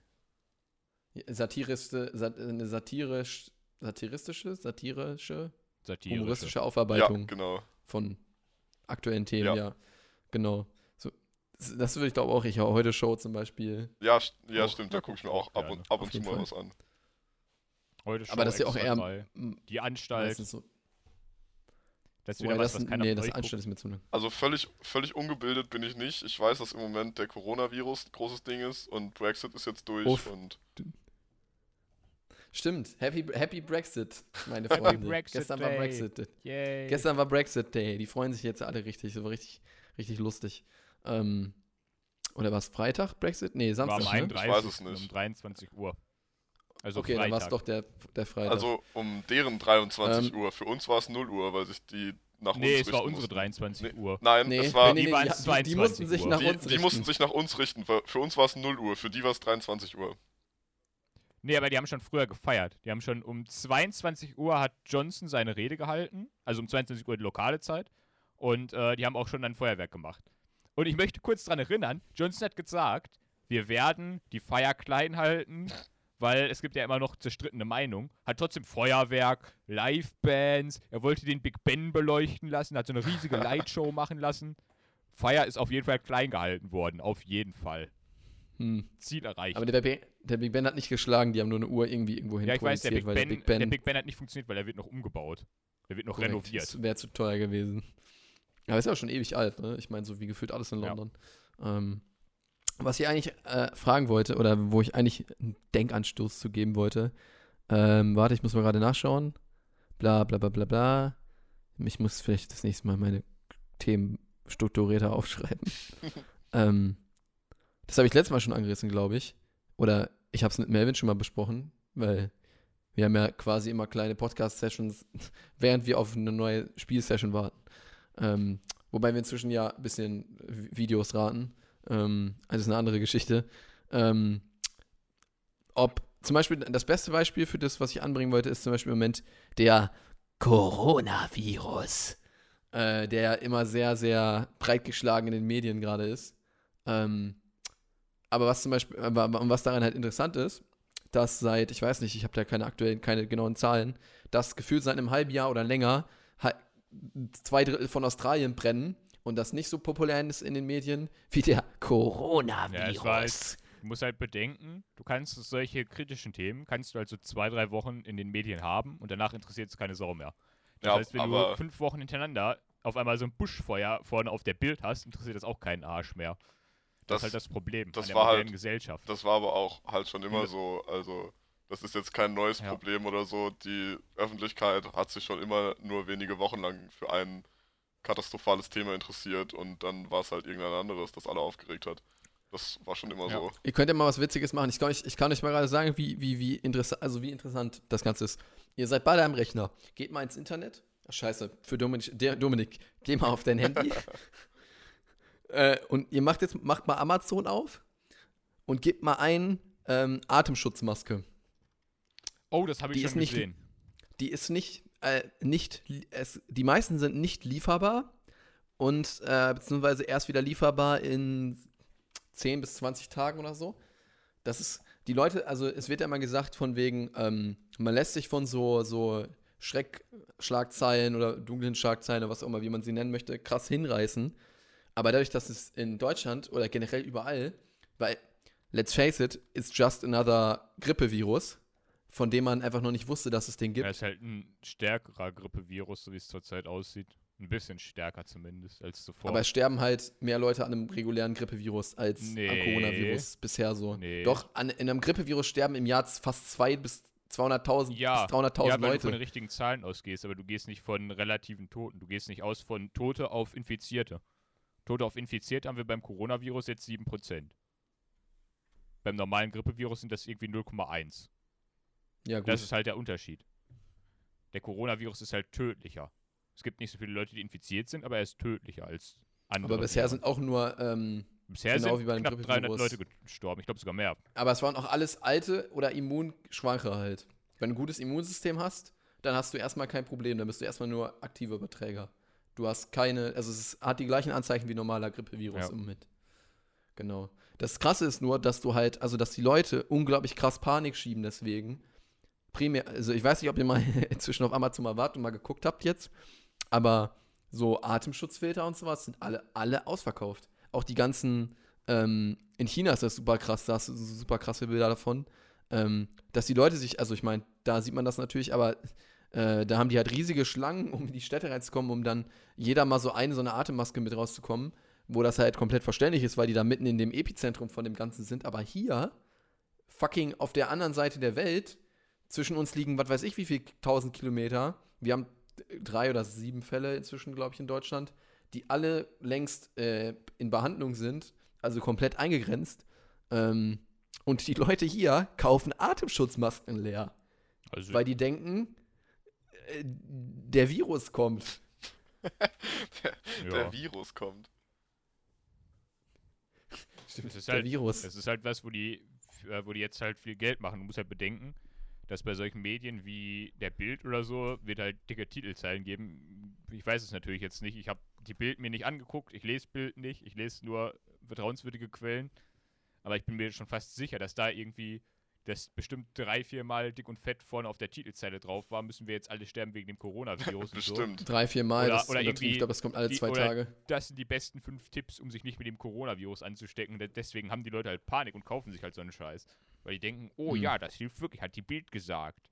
A: Satirische, sat, eine satirisch, satiristische, satirische,
C: Satire.
A: humoristische
B: Ja,
A: Aufarbeitung
B: genau.
A: von aktuellen Themen,
B: Ja.
A: ja. Genau. So, das würde ich glaube auch, ich heute Show zum Beispiel.
B: Ja, st- ja
C: Auch-
B: stimmt,
C: ja,
B: da gucke ich mir auch ab und, ab
A: Auf
B: und zu mal
A: Fall.
B: was an.
C: Heute
A: Aber das ist ja auch eher
C: Die Anstalt.
A: so.
C: Das ist
A: Wobei
C: was,
A: das,
C: was
A: nee, das. Anstalt ist mir zu lang.
B: Also völlig, völlig ungebildet bin ich nicht. Ich weiß, dass im Moment der Coronavirus ein großes Ding ist und Brexit ist jetzt durch
A: Uff.
B: und
A: Stimmt. Happy, Happy Brexit, meine [laughs] Freunde.
C: Brexit
A: Gestern war
C: Day.
A: Brexit. Day.
C: Yay.
A: Gestern war Brexit Day. Die freuen sich jetzt alle richtig. Das war richtig, richtig lustig. Ähm, oder war es Freitag Brexit? Nee,
C: war
A: Samstag.
C: am
A: ne?
C: 31.
B: Ich weiß es nicht.
C: um 23 Uhr. Also
A: okay, dann war es
C: Freitag.
A: doch der, der Freitag.
B: also um deren 23
A: Ähm,
B: Uhr. Für uns war es 0 Uhr, weil sich die nach
C: Nee,
B: uns
C: es war
B: richten
C: unsere
B: mussten.
C: 23
B: Nee.
C: Uhr.
B: Nein,
A: nee,
B: es war
A: nee,
C: die
A: nee,
C: waren
A: die, die, die mussten
C: 22
A: sich
C: Uhr.
A: nach
B: die,
A: uns
B: die
A: richten.
B: mussten sich nach uns richten. Für uns war es 0 Uhr, für die war es 23 Uhr.
C: Nee, aber die haben schon früher gefeiert. Die haben schon um 22 Uhr hat Johnson seine Rede gehalten. Also um 22 Uhr die lokale Zeit. Und äh, die haben auch schon ein Feuerwerk gemacht. Und ich möchte kurz daran erinnern, Johnson hat gesagt, wir werden die Feier klein halten, weil es gibt ja immer noch zerstrittene Meinungen. Hat trotzdem Feuerwerk, Livebands, er wollte den Big Ben beleuchten lassen, hat so eine riesige [laughs] Lightshow machen lassen. Feier ist auf jeden Fall klein gehalten worden, auf jeden Fall.
A: Hm.
C: Ziel erreicht.
A: Aber der, Big- der Big Ben hat nicht geschlagen, die haben nur eine Uhr irgendwie irgendwo hin
C: Ja, ich weiß, der Big,
A: weil
C: ben,
A: der Big Ben,
C: der Big Ben hat nicht funktioniert, weil er wird noch umgebaut. Der wird noch
A: korrekt,
C: renoviert.
A: Das wäre zu teuer gewesen. Aber ist ja auch schon ewig alt, ne? Ich meine, so wie gefühlt alles in
C: Ja.
A: London. Ähm, was ich eigentlich äh, fragen wollte, oder wo ich eigentlich einen Denkanstoß zu geben wollte, ähm, warte, ich muss mal gerade nachschauen. Bla bla bla bla bla. Ich muss vielleicht das nächste Mal meine Themen strukturierter [laughs] aufschreiben. [laughs] ähm, das habe ich letztes Mal schon angerissen, glaube ich. Oder ich habe es mit Melvin schon mal besprochen, weil wir haben ja quasi immer kleine Podcast-Sessions, [laughs] während wir auf eine neue Spielsession warten. Ähm, wobei wir inzwischen ja ein bisschen Vi- Videos raten. Ähm, also ist eine andere Geschichte. Ähm, ob zum Beispiel das beste Beispiel für das, was ich anbringen wollte, ist zum Beispiel im Moment der Coronavirus, äh, der ja immer sehr, sehr breit geschlagen in den Medien gerade ist. Ähm, aber was zum Beispiel, aber, was daran halt interessant ist, dass seit, ich weiß nicht, ich habe da keine aktuellen, keine genauen Zahlen, dass gefühlt seit einem halben Jahr oder länger zwei Drittel von Australien brennen und das nicht so populär ist in den Medien wie der
C: Ja, ich
A: Coronavirus.
C: weiß. Du musst halt bedenken, du kannst solche kritischen Themen, kannst du also zwei, drei Wochen in den Medien haben und danach interessiert es keine Sau mehr. Das
B: Ja,
C: heißt, wenn
B: aber-
C: du fünf Wochen hintereinander auf einmal so ein Buschfeuer vorne auf der Bild hast, interessiert das auch keinen Arsch mehr. Das,
B: Das-
C: ist halt das Problem
B: das
C: an der
B: war
C: modernen
B: halt-
C: Gesellschaft.
B: Das war aber auch halt schon immer so. Also, das ist jetzt kein neues
C: Ja.
B: Problem oder so. Die Öffentlichkeit hat sich schon immer nur wenige Wochen lang für ein katastrophales Thema interessiert und dann war es halt irgendein anderes, das alle aufgeregt hat. Das war schon immer
C: Ja.
B: so.
A: Ihr könnt ja mal was Witziges machen. Ich kann euch, ich kann euch mal gerade sagen, wie, wie, wie, interessant, also wie interessant das Ganze ist. Ihr seid beide am Rechner. Geht mal ins Internet. Ach, scheiße, für Dominik, der, Dominik, geh mal auf dein Handy. [laughs] äh, und ihr macht jetzt, macht mal Amazon auf und gebt mal ein ähm, Atemschutzmaske.
C: oh, das habe ich
A: die
C: schon
A: nicht-
C: gesehen.
A: Die ist nicht, äh, nicht, es, die meisten sind nicht lieferbar und äh, beziehungsweise erst wieder lieferbar in 10 bis 20 Tagen oder so. Das ist, die Leute, also es wird ja immer gesagt von wegen, ähm, man lässt sich von so, so Schreckschlagzeilen oder dunklen Schlagzeilen oder was auch immer, wie man sie nennen möchte, krass hinreißen. Aber dadurch, dass es in Deutschland oder generell überall, weil, let's face it, it's just another Grippevirus, von dem man einfach noch nicht wusste, dass es den gibt.
C: Er ist halt ein stärkerer Grippevirus, so wie es zurzeit aussieht. Ein bisschen stärker zumindest als zuvor.
A: Aber es sterben halt mehr Leute an einem regulären Grippevirus als am
C: Nee.
A: Coronavirus bisher so.
C: Nee.
A: Doch, an, in einem Grippevirus sterben im Jahr fast 2 bis 200.000
C: ja,
A: bis 300.000
C: ja, weil du von
A: Leute.
C: den richtigen Zahlen ausgehst, aber du gehst nicht von relativen Toten. Du gehst nicht aus von Tote auf Infizierte. Tote auf Infizierte haben wir beim Coronavirus jetzt 7%. Beim normalen Grippevirus sind das irgendwie 0,1.
A: Ja, gut.
C: Das ist halt der Unterschied. Der Coronavirus ist halt tödlicher. Es gibt nicht so viele Leute, die infiziert sind, aber er ist tödlicher als andere.
A: aber bisher
C: Viren.
A: sind auch nur, ähm,
C: bisher
A: genau
C: sind
A: wie beim
C: knapp 300
A: Grippevirus.
C: Leute gestorben. Ich glaube sogar mehr.
A: aber es waren auch alles alte oder immunschwache halt. Wenn du ein gutes Immunsystem hast, dann hast du erstmal kein Problem, dann bist du erstmal nur aktiver Überträger. Du hast keine, also es hat die gleichen Anzeichen wie normaler Grippevirus
C: Ja.
A: im Moment. Genau. Das Krasse ist nur, dass du halt, also dass die Leute unglaublich krass Panik schieben deswegen. Primär, also ich weiß nicht, ob ihr mal [laughs] inzwischen auf Amazon mal wart und mal geguckt habt jetzt, aber so Atemschutzfilter und sowas sind alle, alle ausverkauft. Auch die ganzen, ähm, in China ist das super krass, da hast du super krasse Bilder davon, ähm, dass die Leute sich, also ich meine, da sieht man das natürlich, aber äh, da haben die halt riesige Schlangen, um in die Städte reinzukommen, um dann jeder mal so eine, so eine Atemmaske mit rauszukommen, wo das halt komplett verständlich ist, weil die da mitten in dem Epizentrum von dem Ganzen sind. Aber hier, fucking auf der anderen Seite der Welt, zwischen uns liegen, was weiß ich, wie viel tausend Kilometer. Wir haben drei oder sieben Fälle inzwischen, glaube ich, in Deutschland, die alle längst äh, in Behandlung sind, also komplett eingegrenzt. Ähm, und die Leute hier kaufen Atemschutzmasken leer,
C: Also,
A: weil die denken, der Virus kommt.
C: ja.
B: Der Virus kommt.
C: Es ist
A: der
C: halt,
A: Virus.
C: Das ist halt was, wo die, äh, wo die jetzt halt viel Geld machen. Du musst halt bedenken, dass bei solchen Medien wie der Bild oder so wird halt dicke Titelzeilen geben. Ich weiß es natürlich jetzt nicht. Ich habe die Bild mir nicht angeguckt. Ich lese Bild nicht. Ich lese nur vertrauenswürdige Quellen. Aber ich bin mir schon fast sicher, dass da irgendwie das bestimmt drei, vier Mal dick und fett vorne auf der Titelzeile drauf war. Müssen wir jetzt alle sterben wegen dem Coronavirus [laughs] und so.
B: Bestimmt.
A: Drei, vier Mal,
C: Oder-
A: das ist
C: oder irgendwie
A: Ich glaube, das kommt alle
C: die-
A: zwei Tage.
C: das sind die besten fünf Tipps, um sich nicht mit dem Coronavirus anzustecken. De- Deswegen haben die Leute halt Panik und kaufen sich halt so einen Scheiß. Weil die denken, oh
A: Hm.
C: ja, das hilft wirklich, hat die Bild gesagt.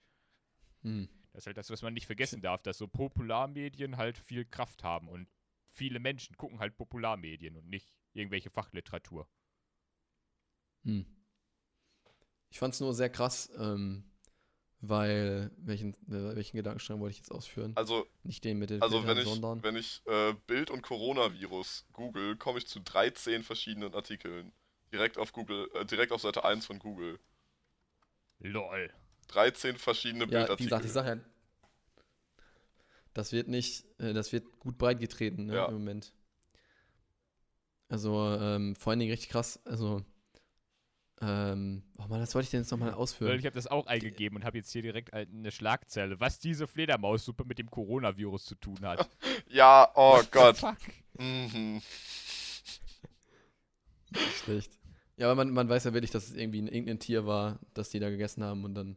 A: Hm.
C: Das ist halt das, was man nicht vergessen darf, dass so Popularmedien halt viel Kraft haben und viele Menschen gucken halt Popularmedien und nicht irgendwelche Fachliteratur.
A: Hm. Ich fand es nur sehr krass, ähm, weil, welchen, äh, welchen Gedankenstrang wollte ich jetzt ausführen?
B: Also,
A: Nicht den mit den
B: also
A: Filtern,
B: wenn ich,
A: sondern.
B: wenn ich äh, Bild und Coronavirus google, komme ich zu 13 verschiedenen Artikeln. Direkt auf Google, äh, direkt auf Seite 1 von Google.
C: LOL.
B: 13 verschiedene
A: ja, wie
B: Bildartikel.
A: gesagt, ich sag ja, das wird nicht, äh, das wird gut breit getreten ne,
B: Ja.
A: im Moment. Also, ähm, vor allen Dingen richtig krass, also, ähm, oh Mann, das wollte ich denn jetzt nochmal
C: Weil
A: ausführen.
C: ich habe das auch eingegeben und habe jetzt hier direkt halt eine Schlagzeile, was diese Fledermaussuppe mit dem Coronavirus zu tun hat. [laughs]
B: Ja, oh Gott.
C: Fuck.
B: Mhm.
A: Nicht schlecht. Ja, aber man, man weiß ja wirklich, dass es irgendwie ein, irgendein Tier war, das die da gegessen haben und dann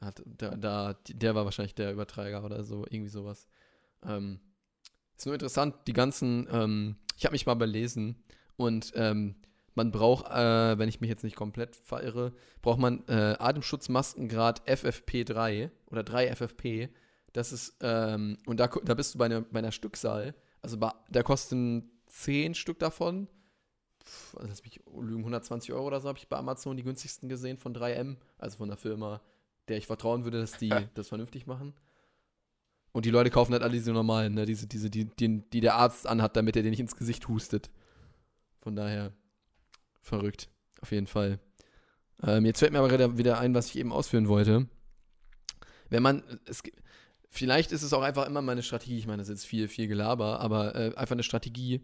A: hat da, da der war wahrscheinlich der Überträger oder so, irgendwie sowas. Ähm, ist nur interessant, die ganzen, ähm, ich habe mich mal belesen und ähm, man braucht, äh, wenn ich mich jetzt nicht komplett verirre, braucht man äh, Atemschutzmaskengrad FFP3 oder 3 FFP. Das ist, ähm, und da, da bist du bei einer, bei einer Stückzahl, also bei, da kosten 10 Stück davon pf, also lass mich lügen, 120 Euro oder so habe ich bei Amazon die günstigsten gesehen von 3M, also von einer Firma, der ich vertrauen würde, dass die [laughs] das vernünftig machen. Und die Leute kaufen halt alle diese normalen, ne? diese, diese, die, die, die der Arzt anhat, damit er dir nicht ins Gesicht hustet. Von daher, verrückt, auf jeden Fall. Ähm, jetzt fällt mir aber wieder, ein, was ich eben ausführen wollte. Wenn man, es, vielleicht ist es auch einfach immer meine Strategie, ich meine, das ist jetzt viel, viel Gelaber, aber äh, einfach eine Strategie,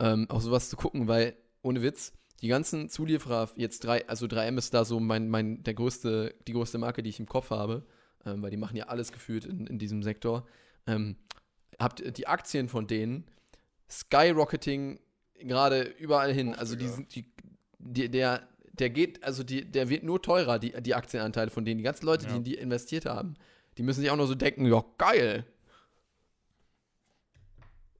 A: ähm, auf sowas zu gucken, weil ohne Witz, die ganzen Zulieferer, jetzt drei, also 3M ist da so mein, mein, der größte, die größte Marke, die ich im Kopf habe, ähm, weil die machen ja alles gefühlt in, in diesem Sektor. Ähm, habt die Aktien von denen skyrocketing gerade überall hin. Also die, sind- die, die, der, der geht, also die, der wird nur teurer, die, die Aktienanteile von denen. Die ganzen Leute, die
C: Ja.
A: in die investiert haben, die müssen sich auch nur so denken, ja, geil.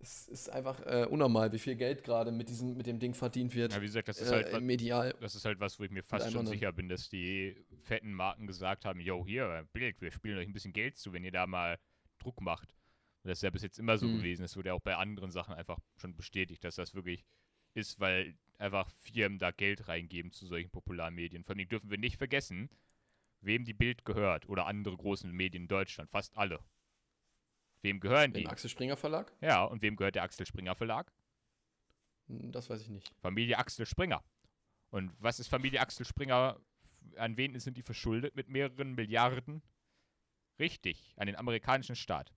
A: Es ist einfach äh, unnormal, wie viel Geld gerade mit diesem, mit dem Ding verdient wird.
C: Ja, wie gesagt, das ist
A: äh,
C: halt
A: medial.
C: das ist halt was, wo ich mir fast schon sicher bin, dass die fetten Marken gesagt haben, yo, hier, Bild, wir spielen euch ein bisschen Geld zu, wenn ihr da mal Druck macht. Und das ist ja bis jetzt immer so
A: Mhm.
C: gewesen. Es wurde ja auch bei anderen Sachen einfach schon bestätigt, dass das wirklich ist, weil einfach Firmen da Geld reingeben zu solchen Popularmedien. Vor allem dürfen wir nicht vergessen, wem die Bild gehört oder andere großen Medien in Deutschland. Fast alle. Wem gehören die?
A: Im Axel Springer Verlag?
C: Ja, und wem gehört der Axel Springer Verlag?
A: Hm, Das weiß ich nicht.
C: Familie Axel Springer. Und was ist Familie Axel Springer? An wen sind die verschuldet mit mehreren Milliarden? Richtig, an den amerikanischen Staat.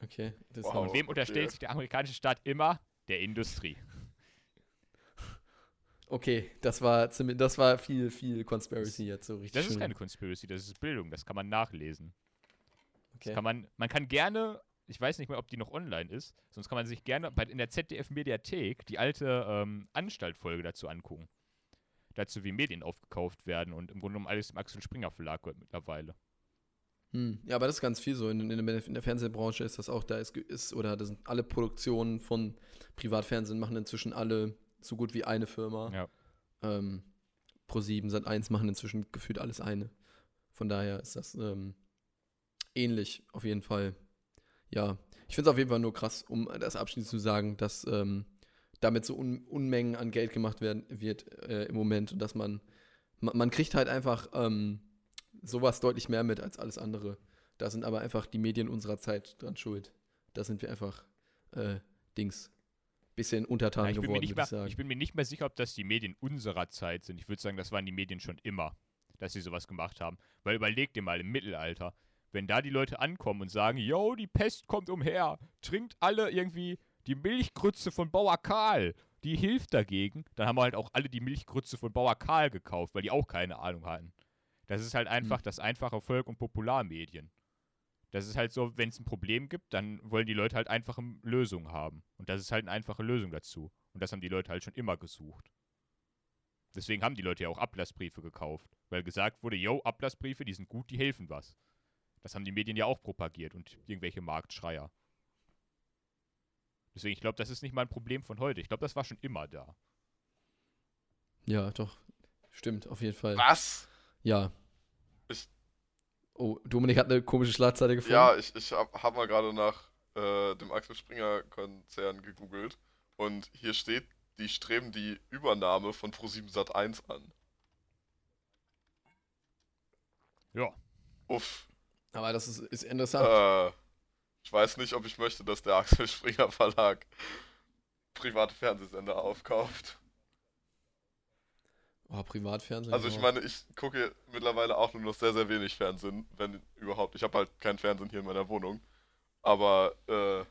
A: Okay. Das
B: Wow.
C: Und wem
B: okay.
C: unterstellt sich der amerikanische Staat immer? Der Industrie.
A: Okay, das war ziemlich, das war viel, viel Conspiracy jetzt so richtig.
C: Das ist
A: schön.
C: keine Conspiracy, das ist Bildung, das kann man nachlesen.
A: Okay.
C: Kann man, man kann gerne ich weiß nicht mehr, ob die noch online ist, sonst kann man sich gerne bei, in der ZDF-Mediathek die alte ähm, Anstaltfolge dazu angucken. Dazu, wie Medien aufgekauft werden und im Grunde genommen alles im Axel Springer Verlag gehört mittlerweile.
A: Hm. Ja, aber das ist ganz viel so. In, in, der, in der Fernsehbranche ist das auch, da ist, ist oder das sind alle Produktionen von Privatfernsehen machen inzwischen alle so gut wie eine Firma.
C: Ja.
A: Ähm, Pro7, Sat1 machen inzwischen gefühlt alles eine. Von daher ist das ähm, ähnlich, auf jeden Fall. Ja, ich finde es auf jeden Fall nur krass, um das abschließend zu sagen, dass ähm, damit so Un Unmengen an Geld gemacht werden wird äh, im Moment und dass man, man, man kriegt halt einfach ähm, sowas deutlich mehr mit als alles andere. Da sind aber einfach die Medien unserer Zeit dran schuld. Da sind wir einfach äh, Dings bisschen untertan
C: Ja, ich, bin mir
A: geworden,
C: nicht
A: würde
C: mehr,
A: ich sagen.
C: ich bin mir nicht mehr sicher, ob das die Medien unserer Zeit sind. Ich würde sagen, das waren die Medien schon immer, dass sie sowas gemacht haben. Weil überleg dir mal, im Mittelalter, wenn da die Leute ankommen und sagen, yo, die Pest kommt umher, trinkt alle irgendwie die Milchgrütze von Bauer Karl, die hilft dagegen, dann haben wir halt auch alle die Milchgrütze von Bauer Karl gekauft, weil die auch keine Ahnung hatten. Das ist halt einfach das einfache Volk und Popularmedien. Das ist halt so, wenn es ein Problem gibt, dann wollen die Leute halt einfache Lösungen haben. Und das ist halt eine einfache Lösung dazu. Und das haben die Leute halt schon immer gesucht. Deswegen haben die Leute ja auch Ablassbriefe gekauft. Weil gesagt wurde, yo, Ablassbriefe, die sind gut, die helfen was. Das haben die Medien ja auch propagiert und irgendwelche Marktschreier. Deswegen, ich glaube, das ist nicht mal ein Problem von heute. Ich glaube, das war schon immer da.
A: Ja, doch. Stimmt, auf jeden Fall.
B: Was?
A: Ja.
B: Ich-
A: oh, Dominik hat eine komische Schlagzeile gefunden.
B: Ja, ich, ich habe hab mal gerade nach äh, dem Axel Springer Konzern gegoogelt und hier steht, die streben die Übernahme von Pro7 Sat 1 an.
C: Ja.
B: Uff.
A: Aber das ist, ist interessant.
B: Äh, ich weiß nicht, ob ich möchte, dass der Axel Springer Verlag private Fernsehsender aufkauft.
A: Oh, Privatfernsehen.
B: Also ich meine, ich gucke mittlerweile auch nur noch sehr, sehr wenig Fernsehen, wenn überhaupt. Ich habe halt kein Fernsehen hier in meiner Wohnung. Aber äh,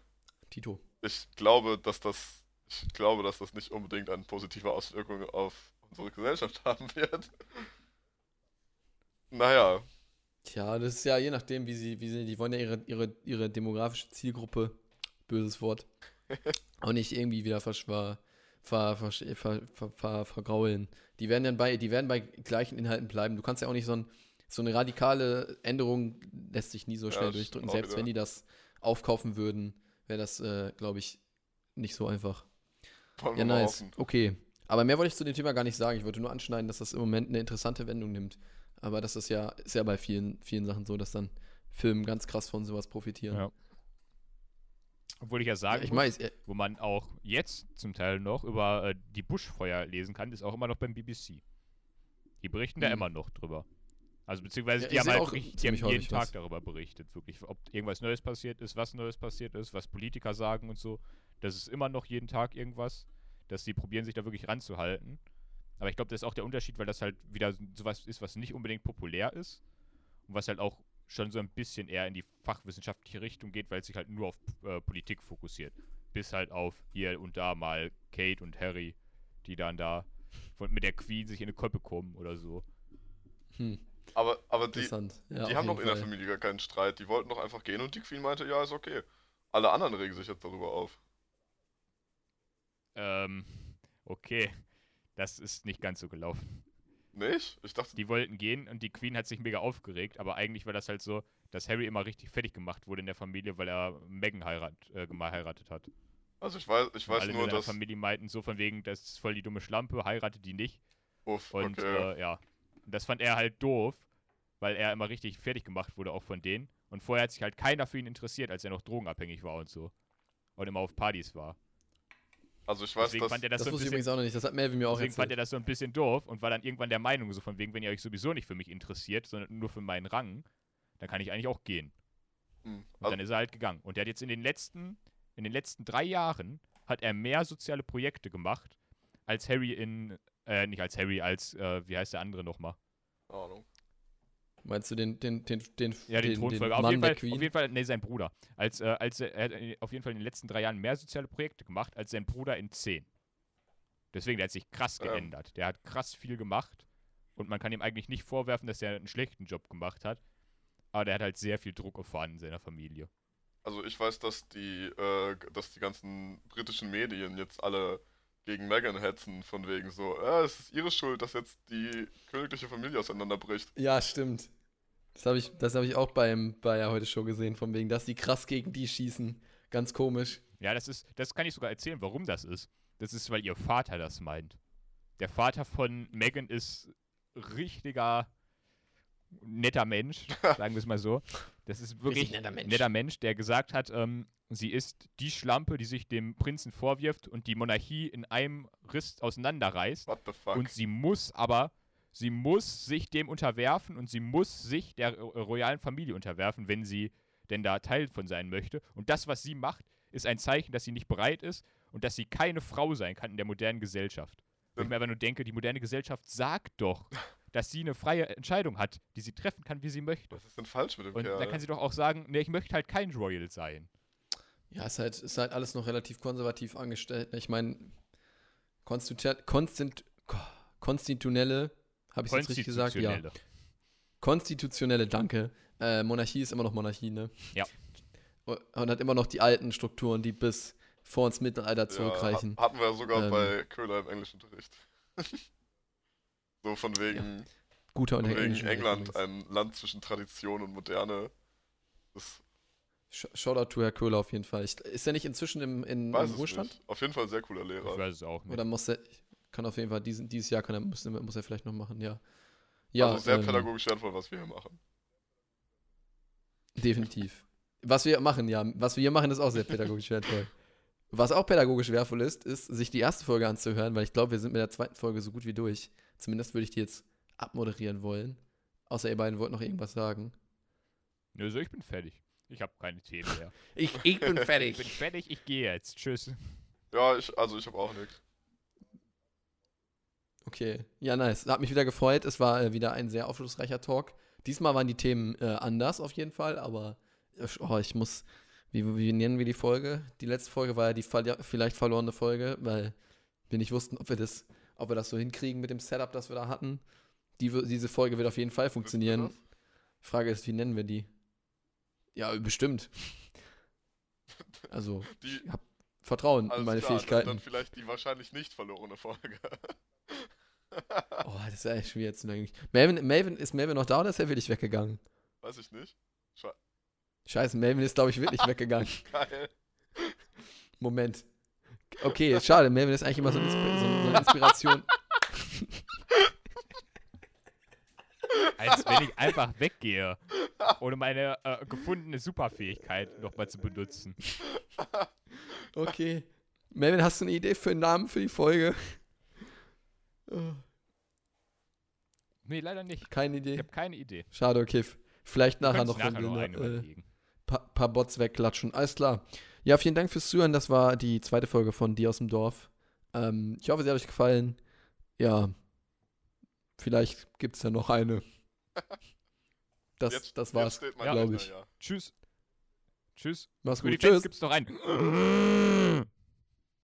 A: Tito.
B: ich glaube, dass das ich glaube, dass das nicht unbedingt eine positive Auswirkung auf unsere Gesellschaft [laughs] haben wird. Naja,
A: Tja, das ist ja je nachdem, wie sie, wie sie, die wollen ja ihre, ihre, ihre demografische Zielgruppe, böses Wort, [laughs] auch nicht irgendwie wieder verschwar, ver, ver, ver, ver, ver, vergraulen. Die werden dann bei, die werden bei gleichen Inhalten bleiben. Du kannst ja auch nicht so, ein, so eine radikale Änderung lässt sich nie so
B: Ja,
A: schnell
B: das
A: durchdrücken. Selbst
B: wieder.
A: wenn die das aufkaufen würden, wäre das, äh, glaube ich, nicht so einfach.
B: wollen
A: Ja, nice.
B: hoffen.
A: Okay. Aber mehr wollte ich zu dem Thema gar nicht sagen. Ich wollte nur anschneiden, dass das im Moment eine interessante Wendung nimmt. Aber das ist ja, ist ja bei vielen, vielen Sachen so, dass dann Filme ganz krass von sowas profitieren.
C: Ja. Obwohl ich ja sagen
A: ich
C: muss,
A: äh,
C: wo man auch jetzt zum Teil noch über äh, die Buschfeuer lesen kann, ist auch immer noch beim BBC. Die berichten da
A: Mhm.
C: immer noch drüber. Also beziehungsweise
A: Ja,
C: die haben halt
A: auch
C: wirklich, die haben jeden Tag
A: das.
C: darüber berichtet, wirklich, ob irgendwas Neues passiert ist, was Neues passiert ist, was Politiker sagen und so. Das ist immer noch jeden Tag irgendwas, dass die probieren sich da wirklich ranzuhalten. Aber ich glaube, das ist auch der Unterschied, weil das halt wieder sowas ist, was nicht unbedingt populär ist und was halt auch schon so ein bisschen eher in die fachwissenschaftliche Richtung geht, weil es sich halt nur auf äh, Politik fokussiert. Bis halt auf hier und da mal Kate und Harry, die dann da von, mit der Queen sich in eine Köppe kommen oder so.
A: hm,
B: Aber, aber die,
A: interessant. Ja,
B: die haben doch in der. Familie gar keinen Streit. Die wollten doch einfach gehen und die Queen meinte, ja, ist okay. Alle anderen regen sich jetzt darüber auf.
C: Ähm, okay. Das ist nicht ganz so gelaufen.
B: Nicht? Ich dachte,
C: Die wollten gehen und die Queen hat sich mega aufgeregt, aber eigentlich war das halt so, dass Harry immer richtig fertig gemacht wurde in der Familie, weil er Meghan heirat, äh, geheiratet hat.
B: also ich weiß, ich weiß
C: alle
B: nur, dass.
C: Familie meinten so von wegen, das ist voll die dumme Schlampe, heiratet die nicht.
B: Uff,
C: Und
B: okay.
C: äh, ja, Und das fand er halt doof, weil er immer richtig fertig gemacht wurde, auch von denen. Und vorher hat sich halt keiner für ihn interessiert, als er noch drogenabhängig war und so. Und immer auf Partys war.
B: Also ich weiß,
C: Deswegen
B: dass.
C: fand er das,
A: Das
C: so ein
A: wusste ich
C: bisschen,
A: übrigens auch noch nicht. Das hat Melvin mir auch
C: deswegen fand er
A: erzählt.
C: das so ein bisschen doof und war dann irgendwann der Meinung, so von wegen, wenn ihr euch sowieso nicht für mich interessiert, sondern nur für meinen Rang, dann kann ich eigentlich auch gehen.
B: Hm,
C: Und
B: also,
C: dann ist er halt gegangen. Und er hat jetzt in den letzten, in den letzten drei Jahren hat er mehr soziale Projekte gemacht, als Harry in, äh, nicht als Harry, als, äh, wie heißt der andere nochmal?
B: keine Ahnung.
A: Meinst du den, den, den, den,
C: Ja, den,
A: den,
C: Thronfolger.
A: Mann
C: auf, jeden
A: der
C: Fall,
A: Queen?
C: auf jeden Fall, nee, sein Bruder. Als, äh, als er, er hat äh, auf jeden Fall in den letzten drei Jahren mehr soziale Projekte gemacht, als sein Bruder in zehn. Deswegen, der hat sich krass
B: Ähm.
C: geändert. Der hat krass viel gemacht und man kann ihm eigentlich nicht vorwerfen, dass er einen schlechten Job gemacht hat. Aber der hat halt sehr viel Druck erfahren in seiner Familie.
B: Also ich weiß, dass die, äh, dass die ganzen britischen Medien jetzt alle gegen Meghan hetzen, von wegen so, äh, es ist ihre Schuld, dass jetzt die königliche Familie auseinanderbricht.
A: Ja, stimmt. Das habe ich, das hab ich auch beim, bei der Heute Show gesehen, von wegen, dass die krass gegen die schießen. Ganz komisch.
C: Ja, das ist, das kann ich sogar erzählen, warum das ist. Das ist, weil ihr Vater das meint. Der Vater von Megan ist richtiger netter Mensch, [laughs] sagen wir es mal so. Das ist wirklich
A: Richtig netter Mensch.
C: netter Mensch, der gesagt hat, ähm, sie ist die Schlampe, die sich dem Prinzen vorwirft und die Monarchie in einem Riss auseinanderreißt.
B: What the fuck?
C: Und sie muss aber, sie muss sich dem unterwerfen und sie muss sich der ro- royalen Familie unterwerfen, wenn sie denn da Teil von sein möchte. Und das, was sie macht, ist ein Zeichen, dass sie nicht bereit ist und dass sie keine Frau sein kann in der modernen Gesellschaft. Wo ich mir einfach nur denke, die moderne Gesellschaft sagt doch, dass sie eine freie Entscheidung hat, die sie treffen kann, wie sie möchte.
B: Was ist denn falsch mit dem
C: Und
B: Kerl?
C: da kann sie doch auch sagen, nee, ich möchte halt kein Royal sein.
A: Ja, ist halt, ist halt alles noch relativ konservativ angestellt. ne? Ich meine, konstitutionelle, habe ich jetzt richtig gesagt? Ja.
C: Konstitutionelle.
A: Danke. Äh, Monarchie ist immer noch Monarchie, ne?
C: Ja.
A: Und hat immer noch die alten Strukturen, die bis vor ins Mittelalter
B: ja,
A: zurückreichen.
B: ha- hatten wir sogar
A: Ähm.
B: bei Köhler im Englischunterricht. [laughs] so von wegen,
A: Guter und
B: von wegen. England, ein Land zwischen Tradition und Moderne. Das
A: Sh- Shoutout to Herr Köhler auf jeden Fall. Ich, ist er nicht inzwischen im, in,
B: weiß
A: im
B: es
A: Ruhestand?
B: nicht. Auf jeden Fall sehr cooler
C: Ich
B: Lehrer.
C: weiß es auch nicht.
A: Oder muss er, kann auf jeden Fall, diesen, dieses Jahr kann er, muss, muss er vielleicht noch machen, ja. Ja,
B: also sehr
A: ähm,
B: pädagogisch wertvoll, was wir hier machen.
A: Definitiv. Was wir machen, ja, was wir hier machen, ist auch sehr pädagogisch wertvoll. Was auch pädagogisch wertvoll ist, ist, sich die erste Folge anzuhören, weil ich glaube, wir sind mit der zweiten Folge so gut wie durch. Zumindest würde ich die jetzt abmoderieren wollen. Außer ihr beiden wollt noch irgendwas sagen.
C: Nö, so, ich bin fertig. Ich habe keine Themen mehr. [laughs]
A: Ich, ich bin [laughs]
C: Ich bin
A: fertig.
C: fertig, ich gehe jetzt. Tschüss.
B: Ja, ich, also ich habe auch nichts.
A: Okay, ja, nice. Hat mich wieder gefreut. Es war äh, wieder ein sehr aufschlussreicher Talk. Diesmal waren die Themen äh, anders auf jeden Fall, aber äh, oh, ich muss, wie, wie nennen wir die Folge? Die letzte Folge war ja die vielleicht verlorene Folge, weil wir nicht wussten, ob wir das, ob wir das so hinkriegen mit dem Setup, das wir da hatten. Die, diese Folge wird auf jeden Fall funktionieren. Frage ist, wie nennen wir die? Ja, bestimmt. Also?
B: Die,
A: ich hab Vertrauen in meine
B: klar,
A: Fähigkeiten.
B: Dann vielleicht die wahrscheinlich nicht verlorene Folge. [laughs]
A: Oh, das ist ja echt schwer zu denken. Melvin, Melvin, ist Melvin noch da oder ist er wirklich weggegangen?
B: Weiß ich nicht. Sche
A: Scheiße, Melvin ist, glaube ich, wirklich weggegangen. [laughs]
B: Geil.
A: Moment. Okay, schade, Melvin ist eigentlich immer so eine, Inspi so so eine Inspiration. [laughs]
C: Als wenn ich einfach weggehe, ohne meine äh, gefundene Superfähigkeit nochmal zu benutzen.
A: Okay. Melvin, hast du eine Idee für einen Namen für die Folge? Oh, [laughs]
C: Nee, leider nicht.
A: keine
C: Ich
A: Idee.
C: habe keine Idee.
A: Schade, okay. Vielleicht nachher noch, wenn
C: nachher
A: wir
C: noch
A: ne,
C: eine
A: äh,
C: überlegen.
A: pa paar Bots wegklatschen. Alles klar. Ja, vielen Dank fürs Zuhören. Das war die zweite Folge von Die aus dem Dorf. Ähm, ich hoffe, sie hat euch gefallen. Ja. Vielleicht gibt es ja noch eine. [laughs] Das,
B: Jetzt-
A: das war's, glaube ich.
B: ja.
C: Tschüss. Tschüss.
A: Mach's
C: Für die
A: gut.
C: Fans
A: Tschüss.
C: gibt's noch einen. [laughs]